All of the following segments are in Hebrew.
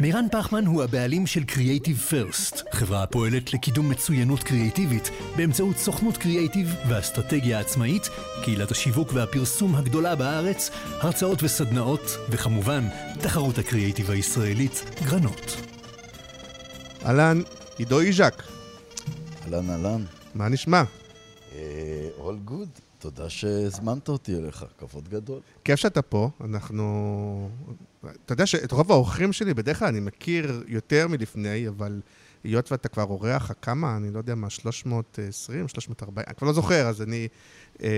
מירן פחמן הוא הבעלים של Creative First, חברה הפועלת לקידום מצוינות קריאיטיבית באמצעות סוכנות קריאיטיב ואסטרטגיה עצמאית, קהילת השיווק והפרסום הגדולה בארץ, הרצאות וסדנאות, וכמובן, תחרות הקריאיטיב הישראלית, גרנות. אהלן, עידו איז'ק, אהלן, אהלן. מה נשמע? אה, all good. תודה שהזמנת אותי אליך, כבוד גדול. כיף שאתה פה, אנחנו... אתה יודע שאת רוב האורחים שלי בדרך כלל אני מכיר יותר מלפני, אבל היות ואתה כבר אורח, כמה? אני לא יודע מה, 320, 340, אני כבר לא זוכר, אז אני... אה,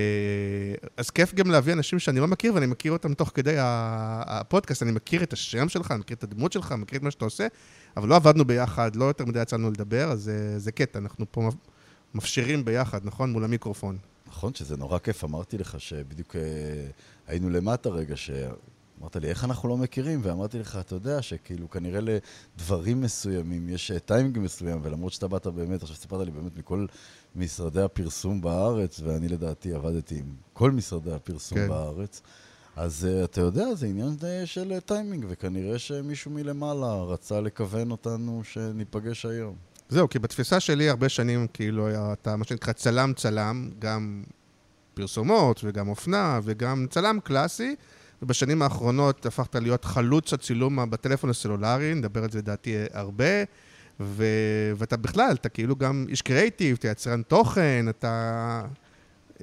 אז כיף גם להביא אנשים שאני לא מכיר, ואני מכיר אותם תוך כדי הפודקאסט. אני מכיר את השם שלך, אני מכיר את הדמות שלך, אני מכיר את מה שאתה עושה, אבל לא עבדנו ביחד, לא יותר מדי יצאנו לדבר, אז אה, זה קטע, אנחנו פה מפשירים ביחד, נכון? מול המיקרופון. נכון שזה נורא כיף, אמרתי לך שבדיוק אה, היינו למטה רגע, שאמרת לי, איך אנחנו לא מכירים? ואמרתי לך, אתה יודע שכאילו כנראה לדברים מסוימים יש אה, טיימינג מסוים, ולמרות שאתה באת באמת, עכשיו סיפרת לי באמת מכל משרדי הפרסום בארץ, ואני לדעתי עבדתי עם כל משרדי הפרסום כן. בארץ, אז uh, אתה יודע, זה עניין uh, של טיימינג, וכנראה שמישהו מלמעלה רצה לכוון אותנו שניפגש היום. זהו, כי בתפיסה שלי הרבה שנים, כאילו, אתה מה שנקרא צלם צלם, גם פרסומות וגם אופנה וגם צלם קלאסי, ובשנים האחרונות הפכת להיות חלוץ הצילום בטלפון הסלולרי, נדבר על זה לדעתי הרבה, ו... ואתה בכלל, אתה כאילו גם איש קריאיטיב, אתה יצרן תוכן, אתה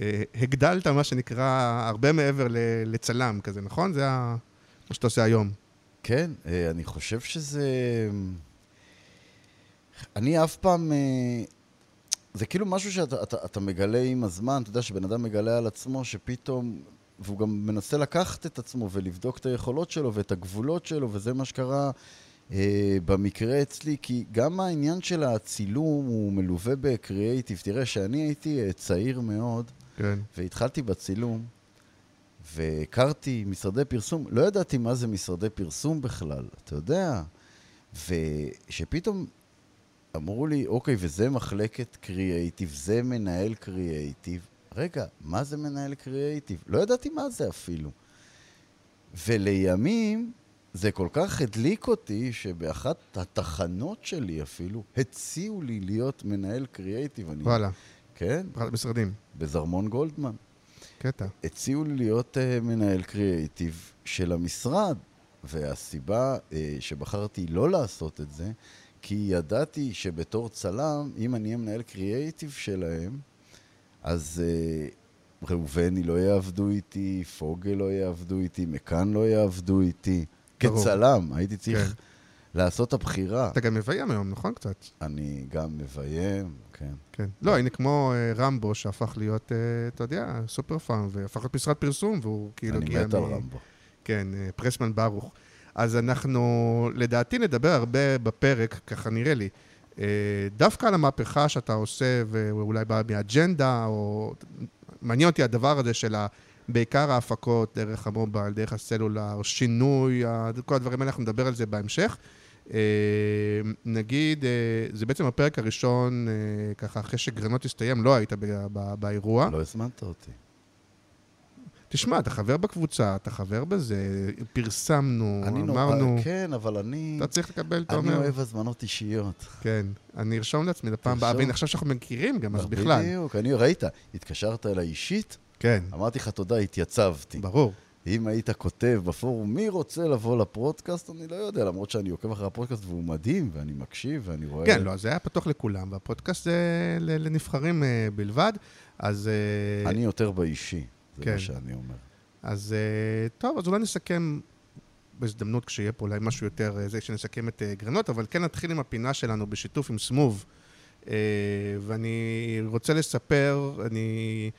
אה, הגדלת מה שנקרא הרבה מעבר ל... לצלם כזה, נכון? זה. מה שאתה עושה היום. כן, אה, אני חושב שזה... אני אף פעם... אה, זה כאילו משהו שאתה אתה, אתה מגלה עם הזמן, אתה יודע שבן אדם מגלה על עצמו שפתאום... והוא גם מנסה לקחת את עצמו ולבדוק את היכולות שלו ואת הגבולות שלו, וזה מה שקרה אה, במקרה אצלי, כי גם העניין של הצילום הוא מלווה בקריאייטיב. תראה, שאני הייתי אה, צעיר מאוד, כן. והתחלתי בצילום, והכרתי משרדי פרסום, לא ידעתי מה זה משרדי פרסום בכלל, אתה יודע, ושפתאום אמרו לי, אוקיי, וזה מחלקת קריאייטיב, זה מנהל קריאייטיב. רגע, מה זה מנהל קריאייטיב? לא ידעתי מה זה אפילו. ולימים זה כל כך הדליק אותי, שבאחת התחנות שלי אפילו, הציעו לי להיות מנהל קריאייטיב. אני- וואלה, כן, משרדים. בזרמון גולדמן. קטע. הציעו לי להיות uh, מנהל קריאייטיב של המשרד, והסיבה uh, שבחרתי לא לעשות את זה, כי ידעתי שבתור צלם, אם אני אהיה מנהל קריאייטיב שלהם, אז uh, ראובני לא יעבדו איתי, פוגל לא יעבדו איתי, מקאן לא יעבדו איתי. ברור. כצלם, הייתי צריך כן. לעשות את הבחירה. אתה גם מביים היום, נכון? קצת. אני גם מביים, כן. כן. לא, הנה כמו אה, רמבו שהפך להיות, אה, אתה יודע, סופר פארם, והפך להיות משרד פרסום, והוא כאילו אני מת על רמבו. כן, אה, פרסמן ברוך. אז אנחנו, לדעתי, נדבר הרבה בפרק, ככה נראה לי, אה, דווקא על המהפכה שאתה עושה, ואולי באה מאג'נדה, או... מעניין אותי הדבר הזה של ה... בעיקר ההפקות דרך המובייל, דרך הסלולר, שינוי, כל הדברים האלה, אנחנו נדבר על זה בהמשך. אה, נגיד, אה, זה בעצם הפרק הראשון, אה, ככה, אחרי שגרנות הסתיים, לא היית ב- ב- באירוע. לא הזמנת אותי. תשמע, אתה חבר בקבוצה, אתה חבר בזה, פרסמנו, אני נורא, אמרנו, כן, אבל אני... אתה צריך לקבל, אתה אני אומר. אוהב הזמנות אישיות. כן, אני ארשום לעצמי לפעם הבאה. והנה עכשיו שאנחנו מכירים גם, אז בכלל. בדיוק, אני ראית, התקשרת אליי אישית, כן, אמרתי לך תודה, התייצבתי. ברור. אם היית כותב בפורום, מי רוצה לבוא לפודקאסט, אני לא יודע, למרות שאני עוקב אחרי הפודקאסט והוא מדהים, ואני מקשיב, ואני רואה... כן, לא, זה היה פתוח לכולם, והפודקאסט זה לנבחרים אה, בלבד, אז... אה, אני יותר באישי, זה כן. מה שאני אומר. אז אה, טוב, אז אולי נסכם בהזדמנות כשיהיה פה אולי משהו יותר, אה, זה שנסכם את אה, גרנות, אבל כן נתחיל עם הפינה שלנו בשיתוף עם סמוב. ואני רוצה לספר, אני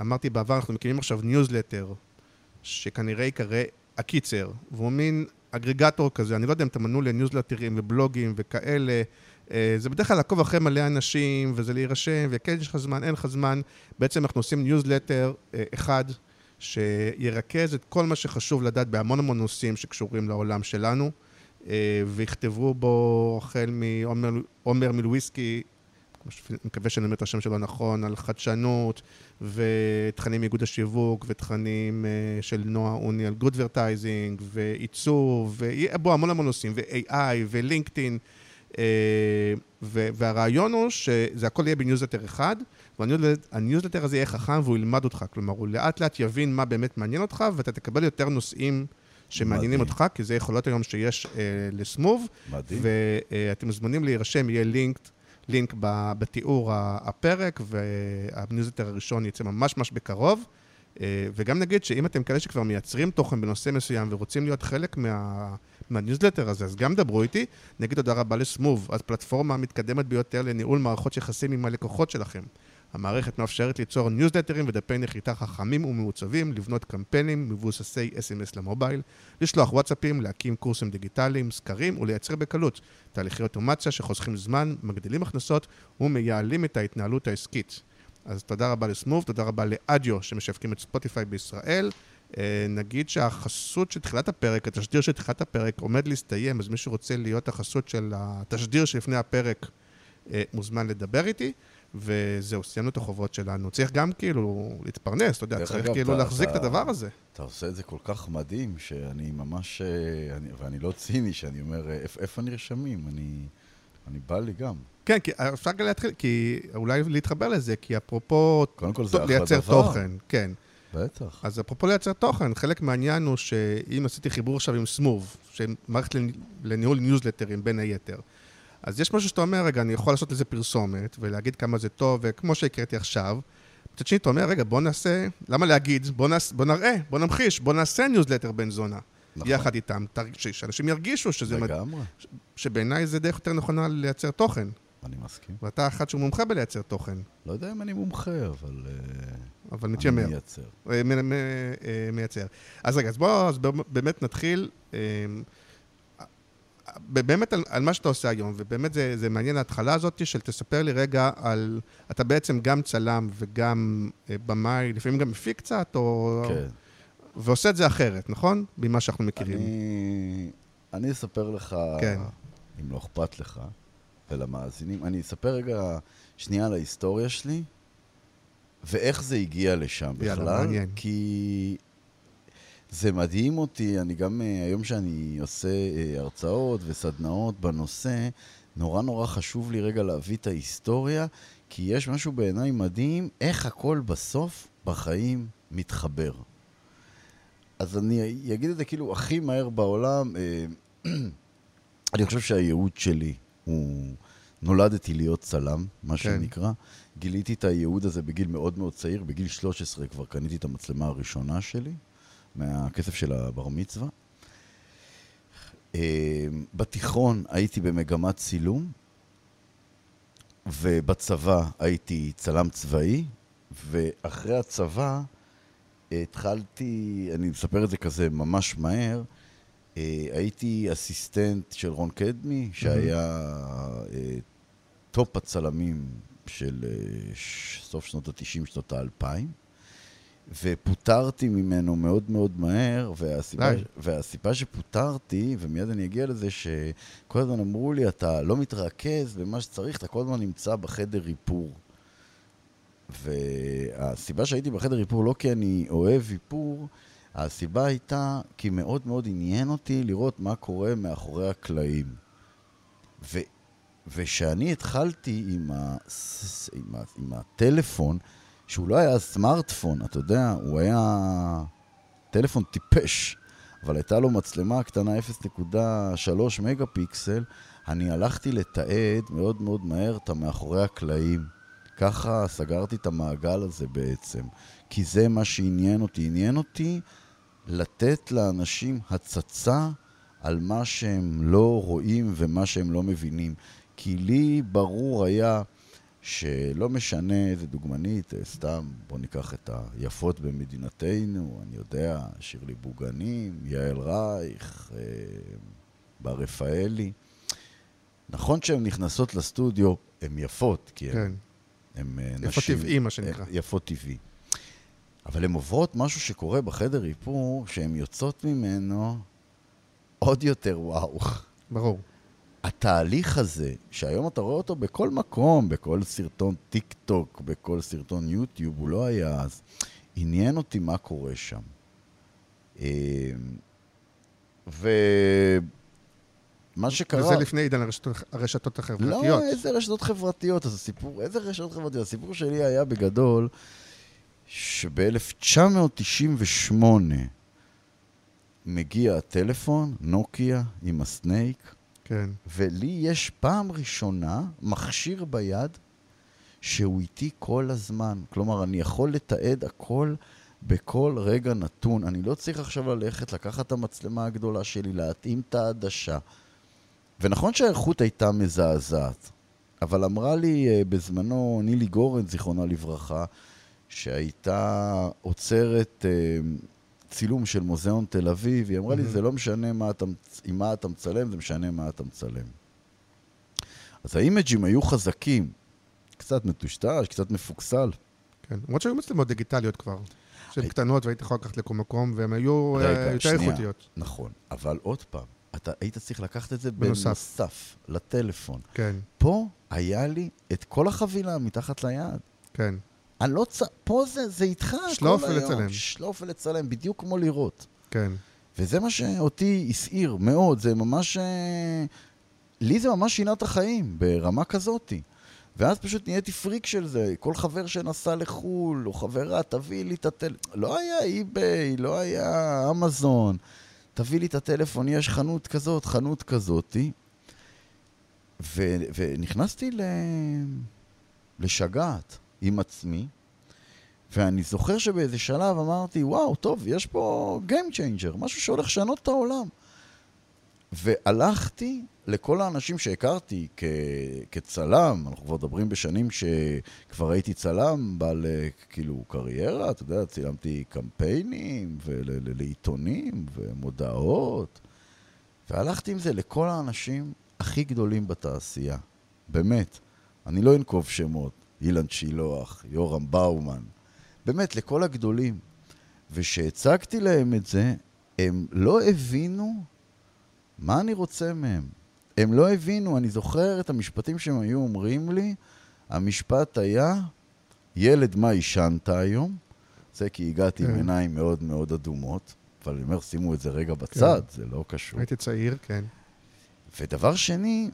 אמרתי בעבר, אנחנו מקימים עכשיו ניוזלטר, שכנראה ייקרא הקיצר, והוא מין aggregator כזה, אני לא יודע אם אתה מנוי לניוזלטרים ובלוגים וכאלה. אה, זה בדרך כלל לעקוב אחרי מלא אנשים, וזה להירשם, וכן יש לך זמן, אין לך זמן. בעצם אנחנו עושים ניוזלטר אה, אחד, שירכז את כל מה שחשוב לדעת בהמון המון נושאים שקשורים לעולם שלנו, אה, ויכתבו בו החל מעומר מלוויסקי, אני מקווה שאני אומר את השם שלו נכון, על חדשנות ותכנים מאיגוד השיווק ותכנים של נועה אוני על Goodvertising ועיצוב, ובו המון המון נושאים, ו-AI ו LinkedIn. והרעיון הוא שזה הכל יהיה בניוזלטר אחד, והניוזלטר הזה יהיה חכם והוא ילמד אותך. כלומר, הוא לאט לאט יבין מה באמת מעניין אותך, ואתה תקבל יותר נושאים שמעניינים אותך, כי זה יכולות היום שיש אה, ל Smoove. מדהים. ואתם מוזמנים להירשם, יהיה לינק, לינק בתיאור הפרק, והניוזלטר הראשון יצא ממש ממש בקרוב. אה, וגם נגיד שאם אתם כאלה שכבר מייצרים תוכן בנושא מסוים ורוצים להיות חלק מה... מהניוזלטר הזה, אז גם דברו איתי. נגיד תודה רבה ל Smoove, הפלטפורמה המתקדמת ביותר לניהול מערכות יחסים עם הלקוחות שלכם. המערכת מאפשרת ליצור ניוזלטרים ודפי נחיתה חכמים ומעוצבים, לבנות קמפיינים מבוססי SMS למובייל, לשלוח וואטסאפים, להקים קורסים דיגיטליים, סקרים ולייצר בקלות תהליכי אוטומציה שחוסכים זמן, מגדילים הכנסות ומייעלים את ההתנהלות העסקית. אז תודה רבה לסמוב, תודה רבה לאדיו שמשווקים את ספוטיפיי בישראל. אה, נגיד שהחסות של תחילת הפרק, התשדיר של תחילת הפרק עומד להסתיים, אז מי שרוצה להיות החסות של התשדיר שלפני הפרק אה, מוזמן לדבר איתי. וזהו, סיימנו את החובות שלנו. צריך גם כאילו להתפרנס, אתה יודע, צריך אגב, כאילו אתה, להחזיק אתה, את הדבר הזה. אתה עושה את זה כל כך מדהים, שאני ממש, אה, אני, ואני לא ציני, שאני אומר, איפה נרשמים? אני, אני בא לי גם. כן, כי אפשר גם להתחיל, כי אולי להתחבר לזה, כי אפרופו... קודם כל זה אחלה דבר. לייצר תוכן, כן. בטח. אז אפרופו לייצר תוכן, חלק מהעניין הוא שאם עשיתי חיבור עכשיו עם סמוב, מערכת לניהול ניוזלטרים בין היתר, אז יש משהו שאתה אומר, רגע, אני יכול לעשות לזה פרסומת ולהגיד כמה זה טוב, וכמו שהקראתי עכשיו, מצד שני אתה אומר, רגע, בוא נעשה, למה להגיד? בוא, נעש, בוא נראה, בוא נמחיש, בוא נעשה ניוזלטר בן זונה. נכון. יחד איתם, שאנשים ירגישו שזה... לגמרי. שבעיניי זה דרך יותר נכונה לייצר תוכן. אני מסכים. ואתה אחד שהוא מומחה בלייצר תוכן. לא יודע אם אני מומחה, אבל... אה, אבל מתיימר. אני מייצר. אה, אה, מייצר. אז רגע, אז בואו באמת נתחיל. באמת על, על מה שאתה עושה היום, ובאמת זה, זה מעניין ההתחלה הזאת של תספר לי רגע על... אתה בעצם גם צלם וגם במאי, לפעמים גם מפיק קצת, או... כן. ועושה את זה אחרת, נכון? ממה שאנחנו מכירים. אני, אני אספר לך, כן. אם לא אכפת לך. ולמאזינים. אני אספר רגע שנייה על ההיסטוריה שלי, ואיך זה הגיע לשם בכלל. יאללה, מעניין. כי זה מדהים אותי, אני גם, אה, היום שאני עושה אה, הרצאות וסדנאות בנושא, נורא נורא חשוב לי רגע להביא את ההיסטוריה, כי יש משהו בעיניי מדהים, איך הכל בסוף בחיים מתחבר. אז אני אגיד את זה כאילו הכי מהר בעולם. אה, אני חושב שהייעוד שלי הוא... נולדתי להיות צלם, מה כן. שנקרא. גיליתי את הייעוד הזה בגיל מאוד מאוד צעיר, בגיל 13 כבר קניתי את המצלמה הראשונה שלי, מהכסף של הבר מצווה. אה, בתיכון הייתי במגמת צילום, ובצבא הייתי צלם צבאי, ואחרי הצבא התחלתי, אני מספר את זה כזה ממש מהר, הייתי אסיסטנט של רון קדמי, שהיה אה, top הצלמים של אה, סוף שנות ה-90, שנות ה-2000, ופוטרתי ממנו מאוד מאוד מהר, והסיבה, והסיבה שפוטרתי, ומיד אני אגיע לזה, שכל הזמן אמרו לי, אתה לא מתרכז במה שצריך, אתה כל הזמן נמצא בחדר איפור. והסיבה שהייתי בחדר איפור לא כי אני אוהב איפור, הסיבה הייתה כי מאוד מאוד עניין אותי לראות מה קורה מאחורי הקלעים. ו... ושאני התחלתי עם, ה... עם, ה... עם הטלפון, שהוא לא היה סמארטפון, אתה יודע, הוא היה טלפון טיפש, אבל הייתה לו מצלמה קטנה 0.3 מגה פיקסל, אני הלכתי לתעד מאוד מאוד מהר את המאחורי הקלעים. ככה סגרתי את המעגל הזה בעצם, כי זה מה שעניין אותי. עניין אותי לתת לאנשים הצצה על מה שהם לא רואים ומה שהם לא מבינים. כי לי ברור היה שלא משנה איזה דוגמנית, סתם, בוא ניקח את היפות במדינתנו, אני יודע, שירלי בוגנים, יעל רייך, אה, בר רפאלי. נכון שהן נכנסות לסטודיו, הן יפות, כי הן כן. אה, נשים... יפות טבעי, מה שנקרא. אה, יפות טבעי. אבל הן עוברות משהו שקורה בחדר איפור, שהן יוצאות ממנו עוד יותר וואו. ברור. התהליך הזה, שהיום אתה רואה אותו בכל מקום, בכל סרטון טיק טוק, בכל סרטון יוטיוב, הוא לא היה אז, עניין אותי מה קורה שם. אה, ומה שקרה... וזה לפני עידן הרשתות, הרשתות החברתיות. לא, איזה רשתות חברתיות? אז הסיפור, איזה רשתות חברתיות? הסיפור שלי היה בגדול, שב-1998 מגיע הטלפון, נוקיה, עם הסנייק, כן. ולי יש פעם ראשונה מכשיר ביד שהוא איתי כל הזמן. כלומר, אני יכול לתעד הכל בכל רגע נתון. אני לא צריך עכשיו ללכת, לקחת את המצלמה הגדולה שלי, להתאים את העדשה. ונכון שהאיכות הייתה מזעזעת, אבל אמרה לי אה, בזמנו נילי גורן, זיכרונה לברכה, שהייתה עוצרת אה, צילום של מוזיאון תל אביב, היא אמרה לי, זה לא משנה מה אתה, עם מה אתה מצלם, זה משנה מה אתה מצלם. אז האימג'ים היו חזקים, קצת מטושטש, קצת מפוקסל. כן. למרות שהיו מצלמות דיגיטליות כבר. שהן הי- קטנות והיית יכול לקחת לכל מקום, והן היו אה, רגע, יותר שנייה. איכותיות. נכון, אבל עוד פעם, אתה היית צריך לקחת את זה בנוסף. בנוסף לטלפון. כן, פה היה לי את כל החבילה מתחת ליד. כן. אני לא צ... פה זה, זה איתך שלוף כל היום. ולצלם. שלוף ולצלם, בדיוק כמו לראות. כן. וזה מה שאותי הסעיר מאוד, זה ממש... אה, לי זה ממש שינה את החיים, ברמה כזאתי. ואז פשוט נהייתי פריק של זה. כל חבר שנסע לחו"ל, או חברה, תביא לי את הטלפון. לא היה אי-ביי, לא היה אמזון. תביא לי את הטלפון, יש חנות כזאת, חנות כזאתי. ו- ונכנסתי ל... לשגעת עם עצמי, ואני זוכר שבאיזה שלב אמרתי, וואו, טוב, יש פה Game Changer, משהו שהולך לשנות את העולם. והלכתי לכל האנשים שהכרתי כ- כצלם, אנחנו כבר מדברים בשנים שכבר הייתי צלם, בעל אה, כאילו קריירה, אתה יודע, צילמתי קמפיינים ולעיתונים ומודעות, והלכתי עם זה לכל האנשים הכי גדולים בתעשייה, באמת. אני לא אנקוב שמות, אילן שילוח, יורם באומן, באמת, לכל הגדולים. וכשהצגתי להם את זה, הם לא הבינו מה אני רוצה מהם. הם לא הבינו, אני זוכר את המשפטים שהם היו אומרים לי, המשפט היה, ילד, מה עישנת היום? זה כי הגעתי עם כן. עיניים מאוד מאוד אדומות, אבל אני אומר, שימו את זה רגע בצד, זה לא קשור. הייתי צעיר, כן. ודבר שני,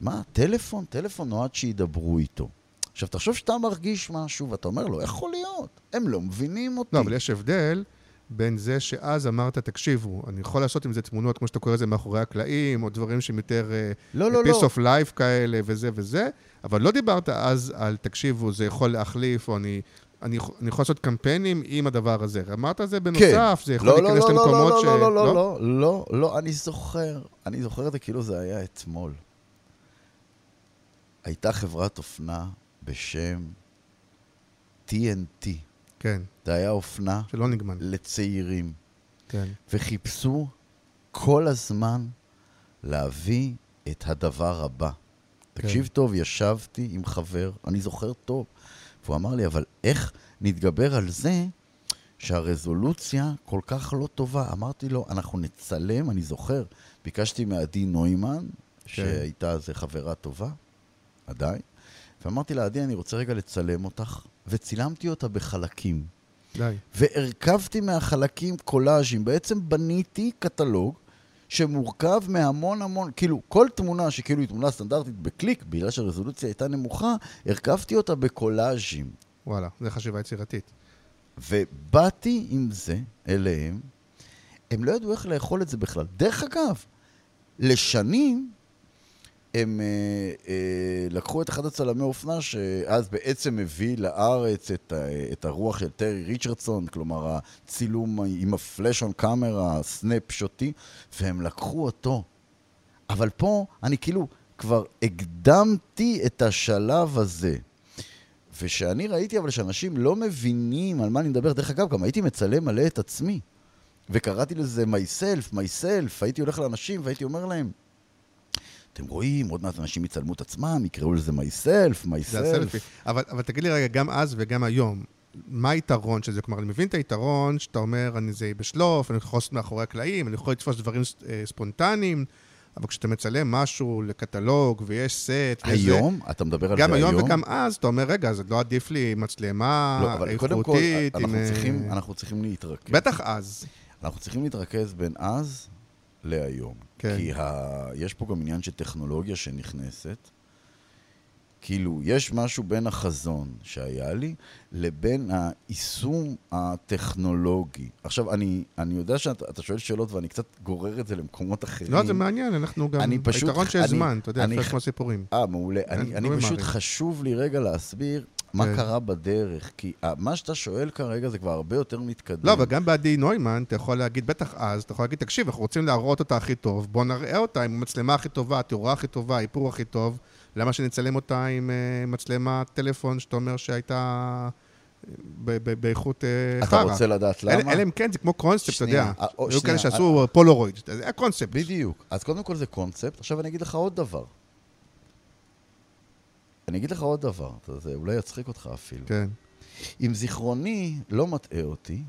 מה, טלפון? טלפון נועד שידברו איתו. עכשיו, תחשוב שאתה מרגיש משהו, ואתה אומר לו, איך יכול להיות? הם לא מבינים אותי. לא, אבל יש הבדל בין זה שאז אמרת, תקשיבו, אני יכול לעשות עם זה תמונות, כמו שאתה קורא לזה, מאחורי הקלעים, או דברים שהם יותר אה, לא, לא, לא. of life כאלה, וזה וזה, אבל לא דיברת אז על, תקשיבו, זה יכול להחליף, או אני... אני, אני יכול לעשות קמפיינים עם הדבר הזה. אמרת זה בנוסף, זה יכול לא, לא, להיכנס לא, לא, למקומות לא, ש... לא, לא, לא, לא, לא, לא, אני זוכר, אני זוכר את זה כאילו זה היה אתמול. הייתה חברת אופנה בשם TNT. כן, זה היה אופנה שלא נגמל. לצעירים. כן, וחיפשו כל הזמן להביא את הדבר הבא. כן. תקשיב טוב, ישבתי עם חבר, אני זוכר טוב, והוא אמר לי, אבל איך נתגבר על זה שהרזולוציה כל כך לא טובה? אמרתי לו, אנחנו נצלם, אני זוכר, ביקשתי מעדי נוימן, שהייתה אז חברה טובה, עדיין, ואמרתי לה, עדי, אני רוצה רגע לצלם אותך, וצילמתי אותה בחלקים. די. והרכבתי מהחלקים קולאז'ים. בעצם בניתי קטלוג שמורכב מהמון המון, כאילו, כל תמונה שכאילו היא תמונה סטנדרטית בקליק, בגלל שהרזולוציה הייתה נמוכה, הרכבתי אותה בקולאז'ים. וואלה, זה חשיבה יצירתית. ובאתי עם זה אליהם, הם לא ידעו איך לאכול את זה בכלל. דרך אגב, לשנים הם אה, אה, לקחו את אחד הצלמי אופנה שאז בעצם הביא לארץ את, ה, את הרוח של טרי ריצ'רדסון, כלומר הצילום עם הפלאשון קאמרה, הסנאפ שוטי, והם לקחו אותו. אבל פה אני כאילו כבר הקדמתי את השלב הזה. ושאני ראיתי אבל שאנשים לא מבינים על מה אני מדבר, דרך אגב, גם הייתי מצלם מלא את עצמי. וקראתי לזה myself, myself, הייתי הולך לאנשים והייתי אומר להם, אתם רואים, עוד מעט אנשים יצלמו את עצמם, יקראו לזה myself, myself. זה הסלפי. אבל, אבל תגיד לי רגע, גם אז וגם היום, מה היתרון של זה? כלומר, אני מבין את היתרון שאתה אומר, אני זה בשלוף, אני יכול לעשות מאחורי הקלעים, אני יכול לתפוס דברים אה, ספונטניים, אבל כשאתה מצלם משהו לקטלוג ויש סט וזה... היום? אתה מדבר על זה גם היום? היום וגם אז, אתה אומר, רגע, זה לא עדיף לי מצלמה לא, אבל קודם כל, אנחנו עם... צריכים, אה, אנחנו צריכים להתרכז. בטח אז. אנחנו צריכים להתרכז בין אז להיום. כן. כי ה... יש פה גם עניין של טכנולוגיה שנכנסת. כאילו, יש משהו בין החזון שהיה לי לבין היישום הטכנולוגי. עכשיו, אני, אני יודע שאתה אתה שואל שאלות ואני קצת גורר את זה למקומות אחרים. לא, זה מעניין, אנחנו גם... אני פשוט- היתרון שיש אני- זמן, אתה יודע, אני- חלק מהסיפורים. אה, מעולה. אני, אין, אני לא פשוט ממהרים. חשוב לי רגע להסביר מה כן. קרה בדרך. כי אה, מה שאתה שואל כרגע זה כבר הרבה יותר מתקדם. לא, אבל גם בעדי נוימן, אתה יכול להגיד, בטח אז, אתה יכול להגיד, תקשיב, אנחנו רוצים להראות אותה הכי טוב, בוא נראה אותה עם המצלמה הכי טובה, התאורה הכי טובה, האיפור הכי טוב. למה שנצלם אותה עם אה, מצלמת טלפון שאתה אומר שהייתה אה, באיכות אה, אתה חרא? רוצה לדעת למה? אלא אם כן, זה כמו קונספט, אתה יודע. היו כאלה שעשו פולורויד, זה היה קונספט. בדיוק. אז קודם כל זה קונספט. עכשיו אני אגיד לך עוד דבר. אני אגיד לך עוד דבר, זה אולי יצחיק אותך אפילו. כן. אם זיכרוני לא מטעה אותי,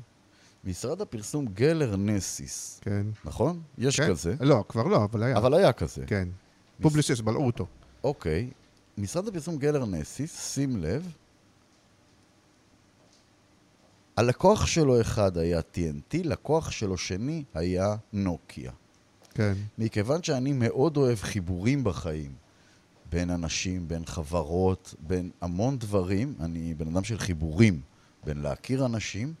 משרד הפרסום גלר נסיס, כן. נכון? יש כן. כזה, לא, כבר לא, אבל היה. אבל היה כזה. כן. פובליסיס, בלעו אותו. אוקיי, משרד הפרסום גלר נסיס, שים לב, הלקוח שלו אחד היה TNT, לקוח שלו שני היה נוקיה. כן. מכיוון שאני מאוד אוהב חיבורים בחיים, בין אנשים, בין חברות, בין המון דברים, אני בן אדם של חיבורים, בין להכיר אנשים,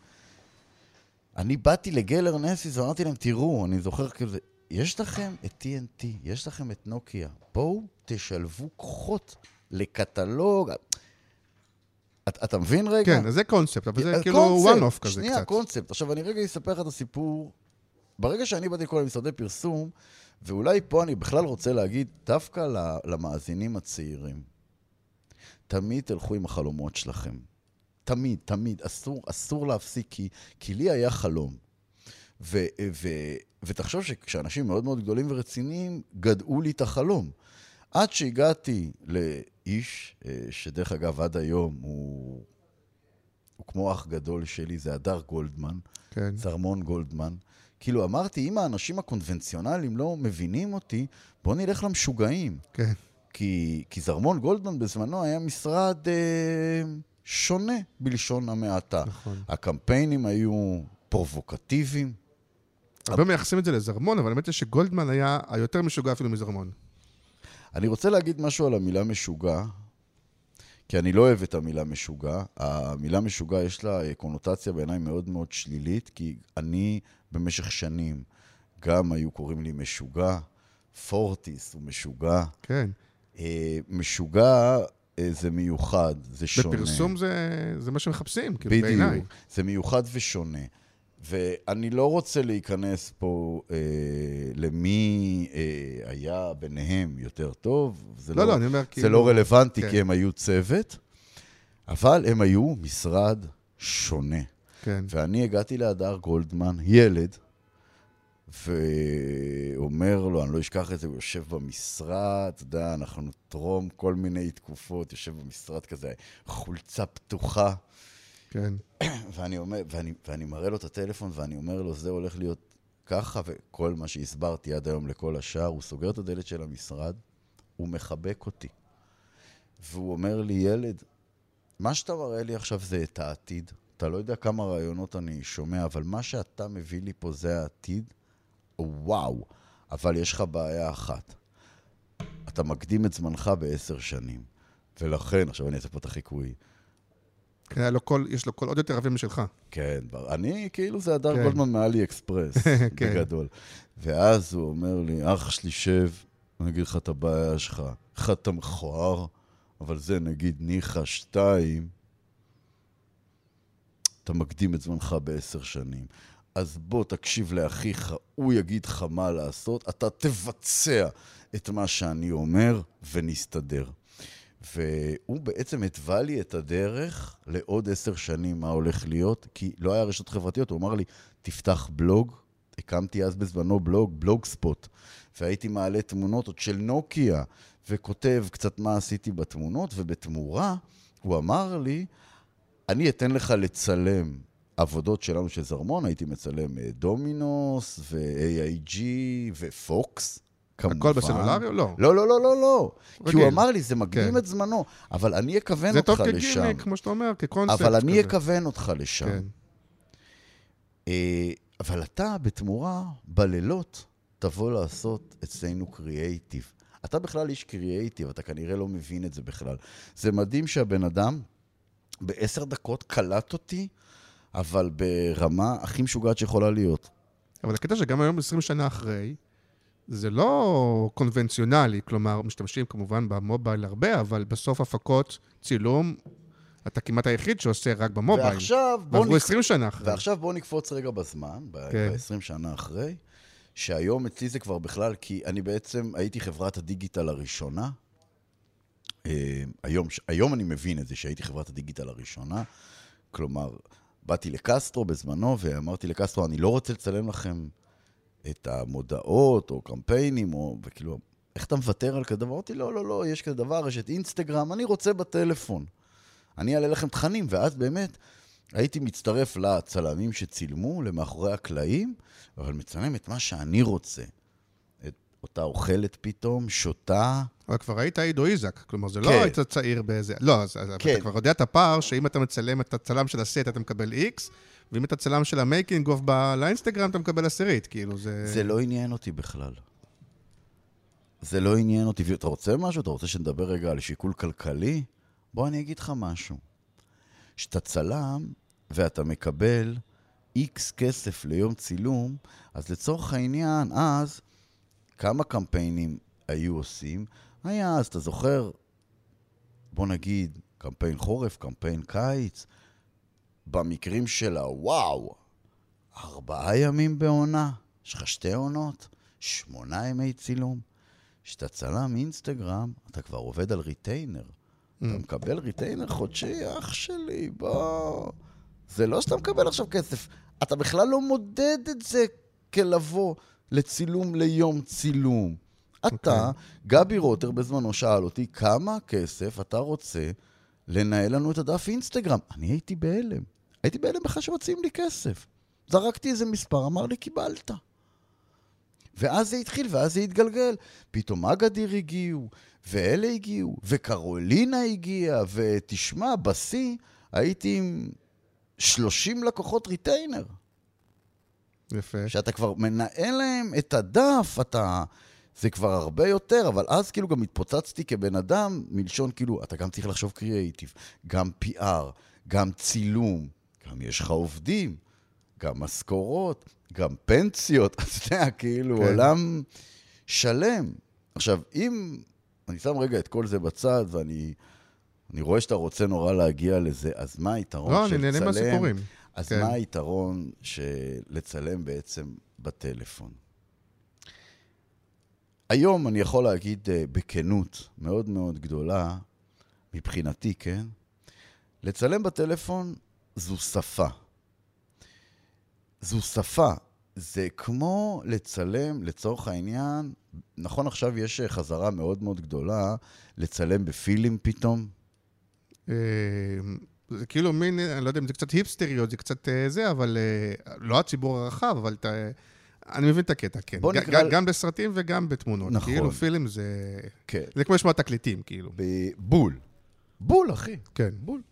אני באתי לגלר נסיס ואמרתי להם, תראו, אני זוכר כזה, יש לכם את TNT, יש לכם את נוקיה, בואו תשלבו כוחות לקטלוג. אתה, אתה מבין רגע? כן, זה קונספט, אבל זה כאילו קונספט, one-off כזה שנייה, קצת. קונספט. עכשיו, אני רגע אספר לך את הסיפור. ברגע שאני באתי לכל משרדי פרסום, ואולי פה אני בכלל רוצה להגיד, דווקא למאזינים הצעירים, תמיד תלכו עם החלומות שלכם. תמיד, תמיד. אסור, אסור להפסיק, כי, כי לי היה חלום. ו, ו, ותחשוב שכשאנשים מאוד מאוד גדולים ורציניים, גדעו לי את החלום. עד שהגעתי לאיש, אה, שדרך אגב, עד היום הוא, הוא כמו אח גדול שלי, זה הדר גולדמן, כן. זרמון גולדמן. כאילו, אמרתי, אם האנשים הקונבנציונליים לא מבינים אותי, בואו נלך למשוגעים. כן. כי, כי זרמון גולדמן בזמנו היה משרד אה, שונה בלשון המעטה. נכון. הקמפיינים היו פרובוקטיביים. הרבה מייחסים את זה לזרמון, אבל האמת היא שגולדמן היה היותר משוגע אפילו מזרמון. אני רוצה להגיד משהו על המילה משוגע, כי אני לא אוהב את המילה משוגע. המילה משוגע יש לה אה, קונוטציה בעיניי מאוד מאוד שלילית, כי אני במשך שנים גם היו קוראים לי משוגע, פורטיס הוא משוגע. כן. אה, משוגע אה, זה מיוחד, זה שונה. בפרסום זה, זה מה שמחפשים, כאילו, בעיניי. בדיוק, זה מיוחד ושונה. ואני לא רוצה להיכנס פה אה, למי אה, היה ביניהם יותר טוב. זה לא, לא, אני אומר, זה כאילו... לא רלוונטי, כן. כי הם היו צוות, אבל הם היו משרד שונה. כן. ואני הגעתי להדר גולדמן, ילד, ואומר לו, אני לא אשכח את זה, הוא יושב במשרד, אתה יודע, אנחנו טרום כל מיני תקופות, יושב במשרד כזה, חולצה פתוחה, כן. ואני, אומר, ואני, ואני מראה לו את הטלפון, ואני אומר לו, זה הולך להיות ככה, וכל מה שהסברתי עד היום לכל השאר, הוא סוגר את הדלת של המשרד, הוא מחבק אותי. והוא אומר לי, ילד, מה שאתה מראה לי עכשיו זה את העתיד. אתה לא יודע כמה רעיונות אני שומע, אבל מה שאתה מביא לי פה זה העתיד. וואו, אבל יש לך בעיה אחת. אתה מקדים את זמנך בעשר שנים. ולכן, עכשיו אני אעשה פה את החיקוי. כן, היה לו קול, יש לו קול עוד יותר עבה משלך. כן, אני, כאילו זה הדר כן. גולדמן מאלי אקספרס, כן. בגדול. ואז הוא אומר לי, אח שלי, שב, אני אגיד לך את הבעיה שלך. אחד אתה מכוער, אבל זה נגיד ניחא שתיים, אתה מקדים את זמנך בעשר שנים. אז בוא תקשיב לאחיך, הוא יגיד לך מה לעשות, אתה תבצע את מה שאני אומר, ונסתדר. והוא בעצם התווה לי את הדרך לעוד עשר שנים מה הולך להיות, כי לא היה רשתות חברתיות, הוא אמר לי, תפתח בלוג. הקמתי אז בזמנו בלוג, בלוג ספוט, והייתי מעלה תמונות עוד של נוקיה, וכותב קצת מה עשיתי בתמונות, ובתמורה הוא אמר לי, אני אתן לך לצלם עבודות שלנו של זרמון, הייתי מצלם אה, דומינוס ו-AIG ופוקס. כמובן. הכל בסלולרי או לא? לא, לא, לא, לא, לא. כי רגיל. הוא אמר לי, זה מקדים כן. את זמנו, אבל אני אכוון זה אותך טוב לשם. כגימיק, כמו שאתה אומר, כקונספט. אבל אני כזה. אכוון אותך לשם. כן. אה, אבל אתה, בתמורה, בלילות, תבוא לעשות אצלנו קריאייטיב. אתה בכלל איש קריאייטיב, אתה כנראה לא מבין את זה בכלל. זה מדהים שהבן אדם בעשר דקות קלט אותי, אבל ברמה הכי משוגעת שיכולה להיות. אבל הקטע שגם היום, 20 שנה אחרי, זה לא קונבנציונלי, כלומר, משתמשים כמובן במובייל הרבה, אבל בסוף הפקות, צילום, אתה כמעט היחיד שעושה רק במובייל. ועכשיו, בוא ועברו נק... 20 שנה אחרי. ועכשיו בואו נקפוץ רגע בזמן, כן. ב-20 שנה אחרי, שהיום אצלי זה כבר בכלל, כי אני בעצם הייתי חברת הדיגיטל הראשונה. אה, היום, היום אני מבין את זה, שהייתי חברת הדיגיטל הראשונה. כלומר, באתי לקסטרו בזמנו ואמרתי לקסטרו, אני לא רוצה לצלם לכם את המודעות או קמפיינים, או, וכאילו, איך אתה מוותר על כזה דבר? אמרתי, לא, לא, לא, יש כזה דבר, יש את אינסטגרם, אני רוצה בטלפון. אני אעלה לכם תכנים, ואז באמת הייתי מצטרף לצלמים שצילמו, למאחורי הקלעים, אבל מצלם את מה שאני רוצה. אותה אוכלת פתאום, שותה. אבל כבר היית עידו איז׳ק, כלומר, זה לא כן. היית צעיר באיזה... לא, אז, כן. אתה כבר יודע את הפער, שאם אתה מצלם את הצלם של הסט, אתה מקבל X, ואם אתה צלם של ה making of לאינסטגרם, אתה מקבל עשירית, כאילו, זה... זה לא עניין אותי בכלל. זה לא עניין אותי. ואתה רוצה משהו? אתה רוצה שנדבר רגע על שיקול כלכלי? בוא אני אגיד לך משהו. כשאתה צלם ואתה מקבל איקס כסף ליום צילום, אז לצורך העניין, אז כמה קמפיינים היו עושים? היה אז, אתה זוכר, בוא נגיד, קמפיין חורף, קמפיין קיץ, במקרים של הוואו, ארבעה ימים בעונה, יש לך שתי עונות, שמונה ימי צילום. כשאתה צלם אינסטגרם, אתה כבר עובד על retainer. אתה מקבל retainer חודשי, אח שלי, בוא. זה לא שאתה מקבל עכשיו כסף, אתה בכלל לא מודד את זה כלבוא לצילום ליום צילום. אתה, גבי רוטר בזמנו שאל אותי, כמה כסף אתה רוצה לנהל לנו את הדף אינסטגרם? אני הייתי בהלם. הייתי בהלם בכלל שרוצים לי כסף. זרקתי איזה מספר, אמר לי, קיבלת. ואז זה התחיל, ואז זה התגלגל. פתאום אגדיר הגיעו, ואלה הגיעו, וקרולינה הגיעה, ותשמע, בשיא הייתי עם 30 לקוחות ריטיינר. יפה. שאתה כבר מנהל להם את הדף, אתה... זה כבר הרבה יותר, אבל אז כאילו גם התפוצצתי כבן אדם, מלשון כאילו, אתה גם צריך לחשוב קריאייטיב, גם PR, גם צילום, גם יש לך עובדים, גם משכורות, גם פנסיות, אתה יודע, כאילו, כן. עולם שלם. עכשיו, אם אני שם רגע את כל זה בצד, ואני אני רואה שאתה רוצה נורא להגיע לזה, אז מה היתרון לא, של אני נהנה צלם? מהסיפורים. אז כן. מה היתרון של לצלם בעצם בטלפון? היום אני יכול להגיד אה, בכנות מאוד מאוד גדולה, מבחינתי, כן? לצלם בטלפון זו שפה. זו שפה. זה כמו לצלם, לצורך העניין, נכון עכשיו יש אה, חזרה מאוד מאוד גדולה לצלם בפילים פתאום. אה, זה כאילו מין, אני לא יודע אם זה קצת היפסטריות, זה קצת אה, זה, אבל אה, לא הציבור הרחב, אבל אתה... אני מבין את הקטע, כן. בוא נקרא- ג- גם בסרטים וגם בתמונות. נכון. כאילו פילים זה... כן. זה כמו לשמוע תקליטים, כאילו. בול. בול, אחי. כן. בול.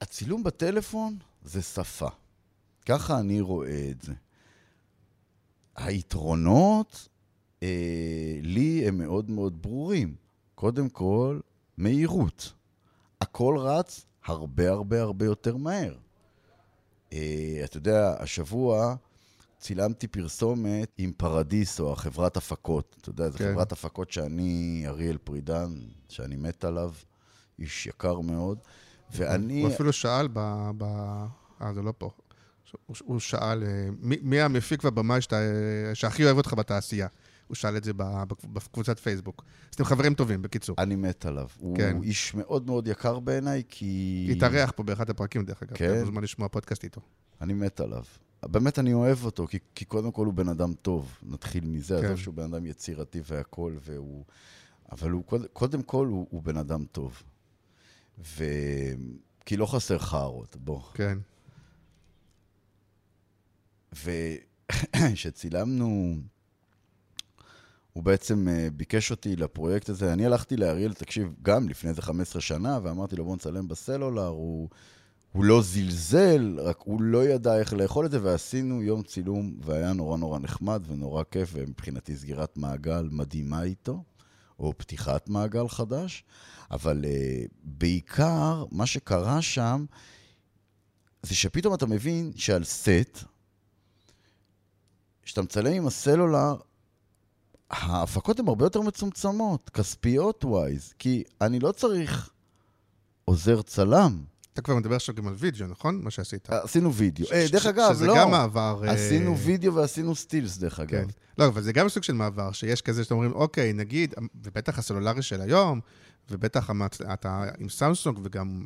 הצילום בטלפון זה שפה. ככה אני רואה את זה. היתרונות אה, לי הם מאוד מאוד ברורים. קודם כל, מהירות. הכל רץ הרבה הרבה הרבה יותר מהר. אה, אתה יודע, השבוע צילמתי פרסומת עם פרדיסו, החברת הפקות. אתה יודע, זו כן. חברת הפקות שאני, אריאל פרידן, שאני מת עליו, איש יקר מאוד. ואני... הוא אפילו שאל ב... ב... אה, זה לא פה. הוא, הוא שאל, אה, מי, מי המפיק והבמאי שהכי אוהב אותך בתעשייה? הוא שאל את זה בקבוצת פייסבוק. אז אתם חברים טובים, בקיצור. אני מת עליו. הוא כן. איש מאוד מאוד יקר בעיניי, כי... התארח פה באחד הפרקים, דרך אגב. כן. אתה מוזמן לשמוע פודקאסט איתו. אני מת עליו. באמת אני אוהב אותו, כי, כי קודם כל הוא בן אדם טוב. נתחיל מזה, כן. עזוב שהוא בן אדם יצירתי והכול, והוא... אבל הוא, קודם, קודם כל הוא, הוא בן אדם טוב. ו... כי לא חסר חארות, בוא. כן. וכשצילמנו, הוא בעצם אה, ביקש אותי לפרויקט הזה. אני הלכתי לאריאל, תקשיב, גם לפני איזה 15 שנה, ואמרתי לו, בוא נצלם בסלולר. הוא, הוא לא זלזל, רק הוא לא ידע איך לאכול את זה, ועשינו יום צילום, והיה נורא נורא נחמד ונורא כיף, ומבחינתי סגירת מעגל מדהימה איתו, או פתיחת מעגל חדש. אבל uh, בעיקר, מה שקרה שם, זה שפתאום אתה מבין שעל סט, כשאתה מצלם עם הסלולר, ההפקות הן הרבה יותר מצומצמות, כספיות ווייז, כי אני לא צריך עוזר צלם. אתה כבר מדבר עכשיו גם על וידאו, נכון? מה שעשית. עשינו וידאו. ש- אה, ש- דרך אגב, שזה לא. גם מעבר... אה, עשינו וידאו ועשינו סטילס, דרך כן. אגב. לא, אבל זה גם סוג של מעבר, שיש כזה שאתם אומרים, אוקיי, נגיד, ובטח הסלולרי של היום, ובטח. אתה עם סמסונג וגם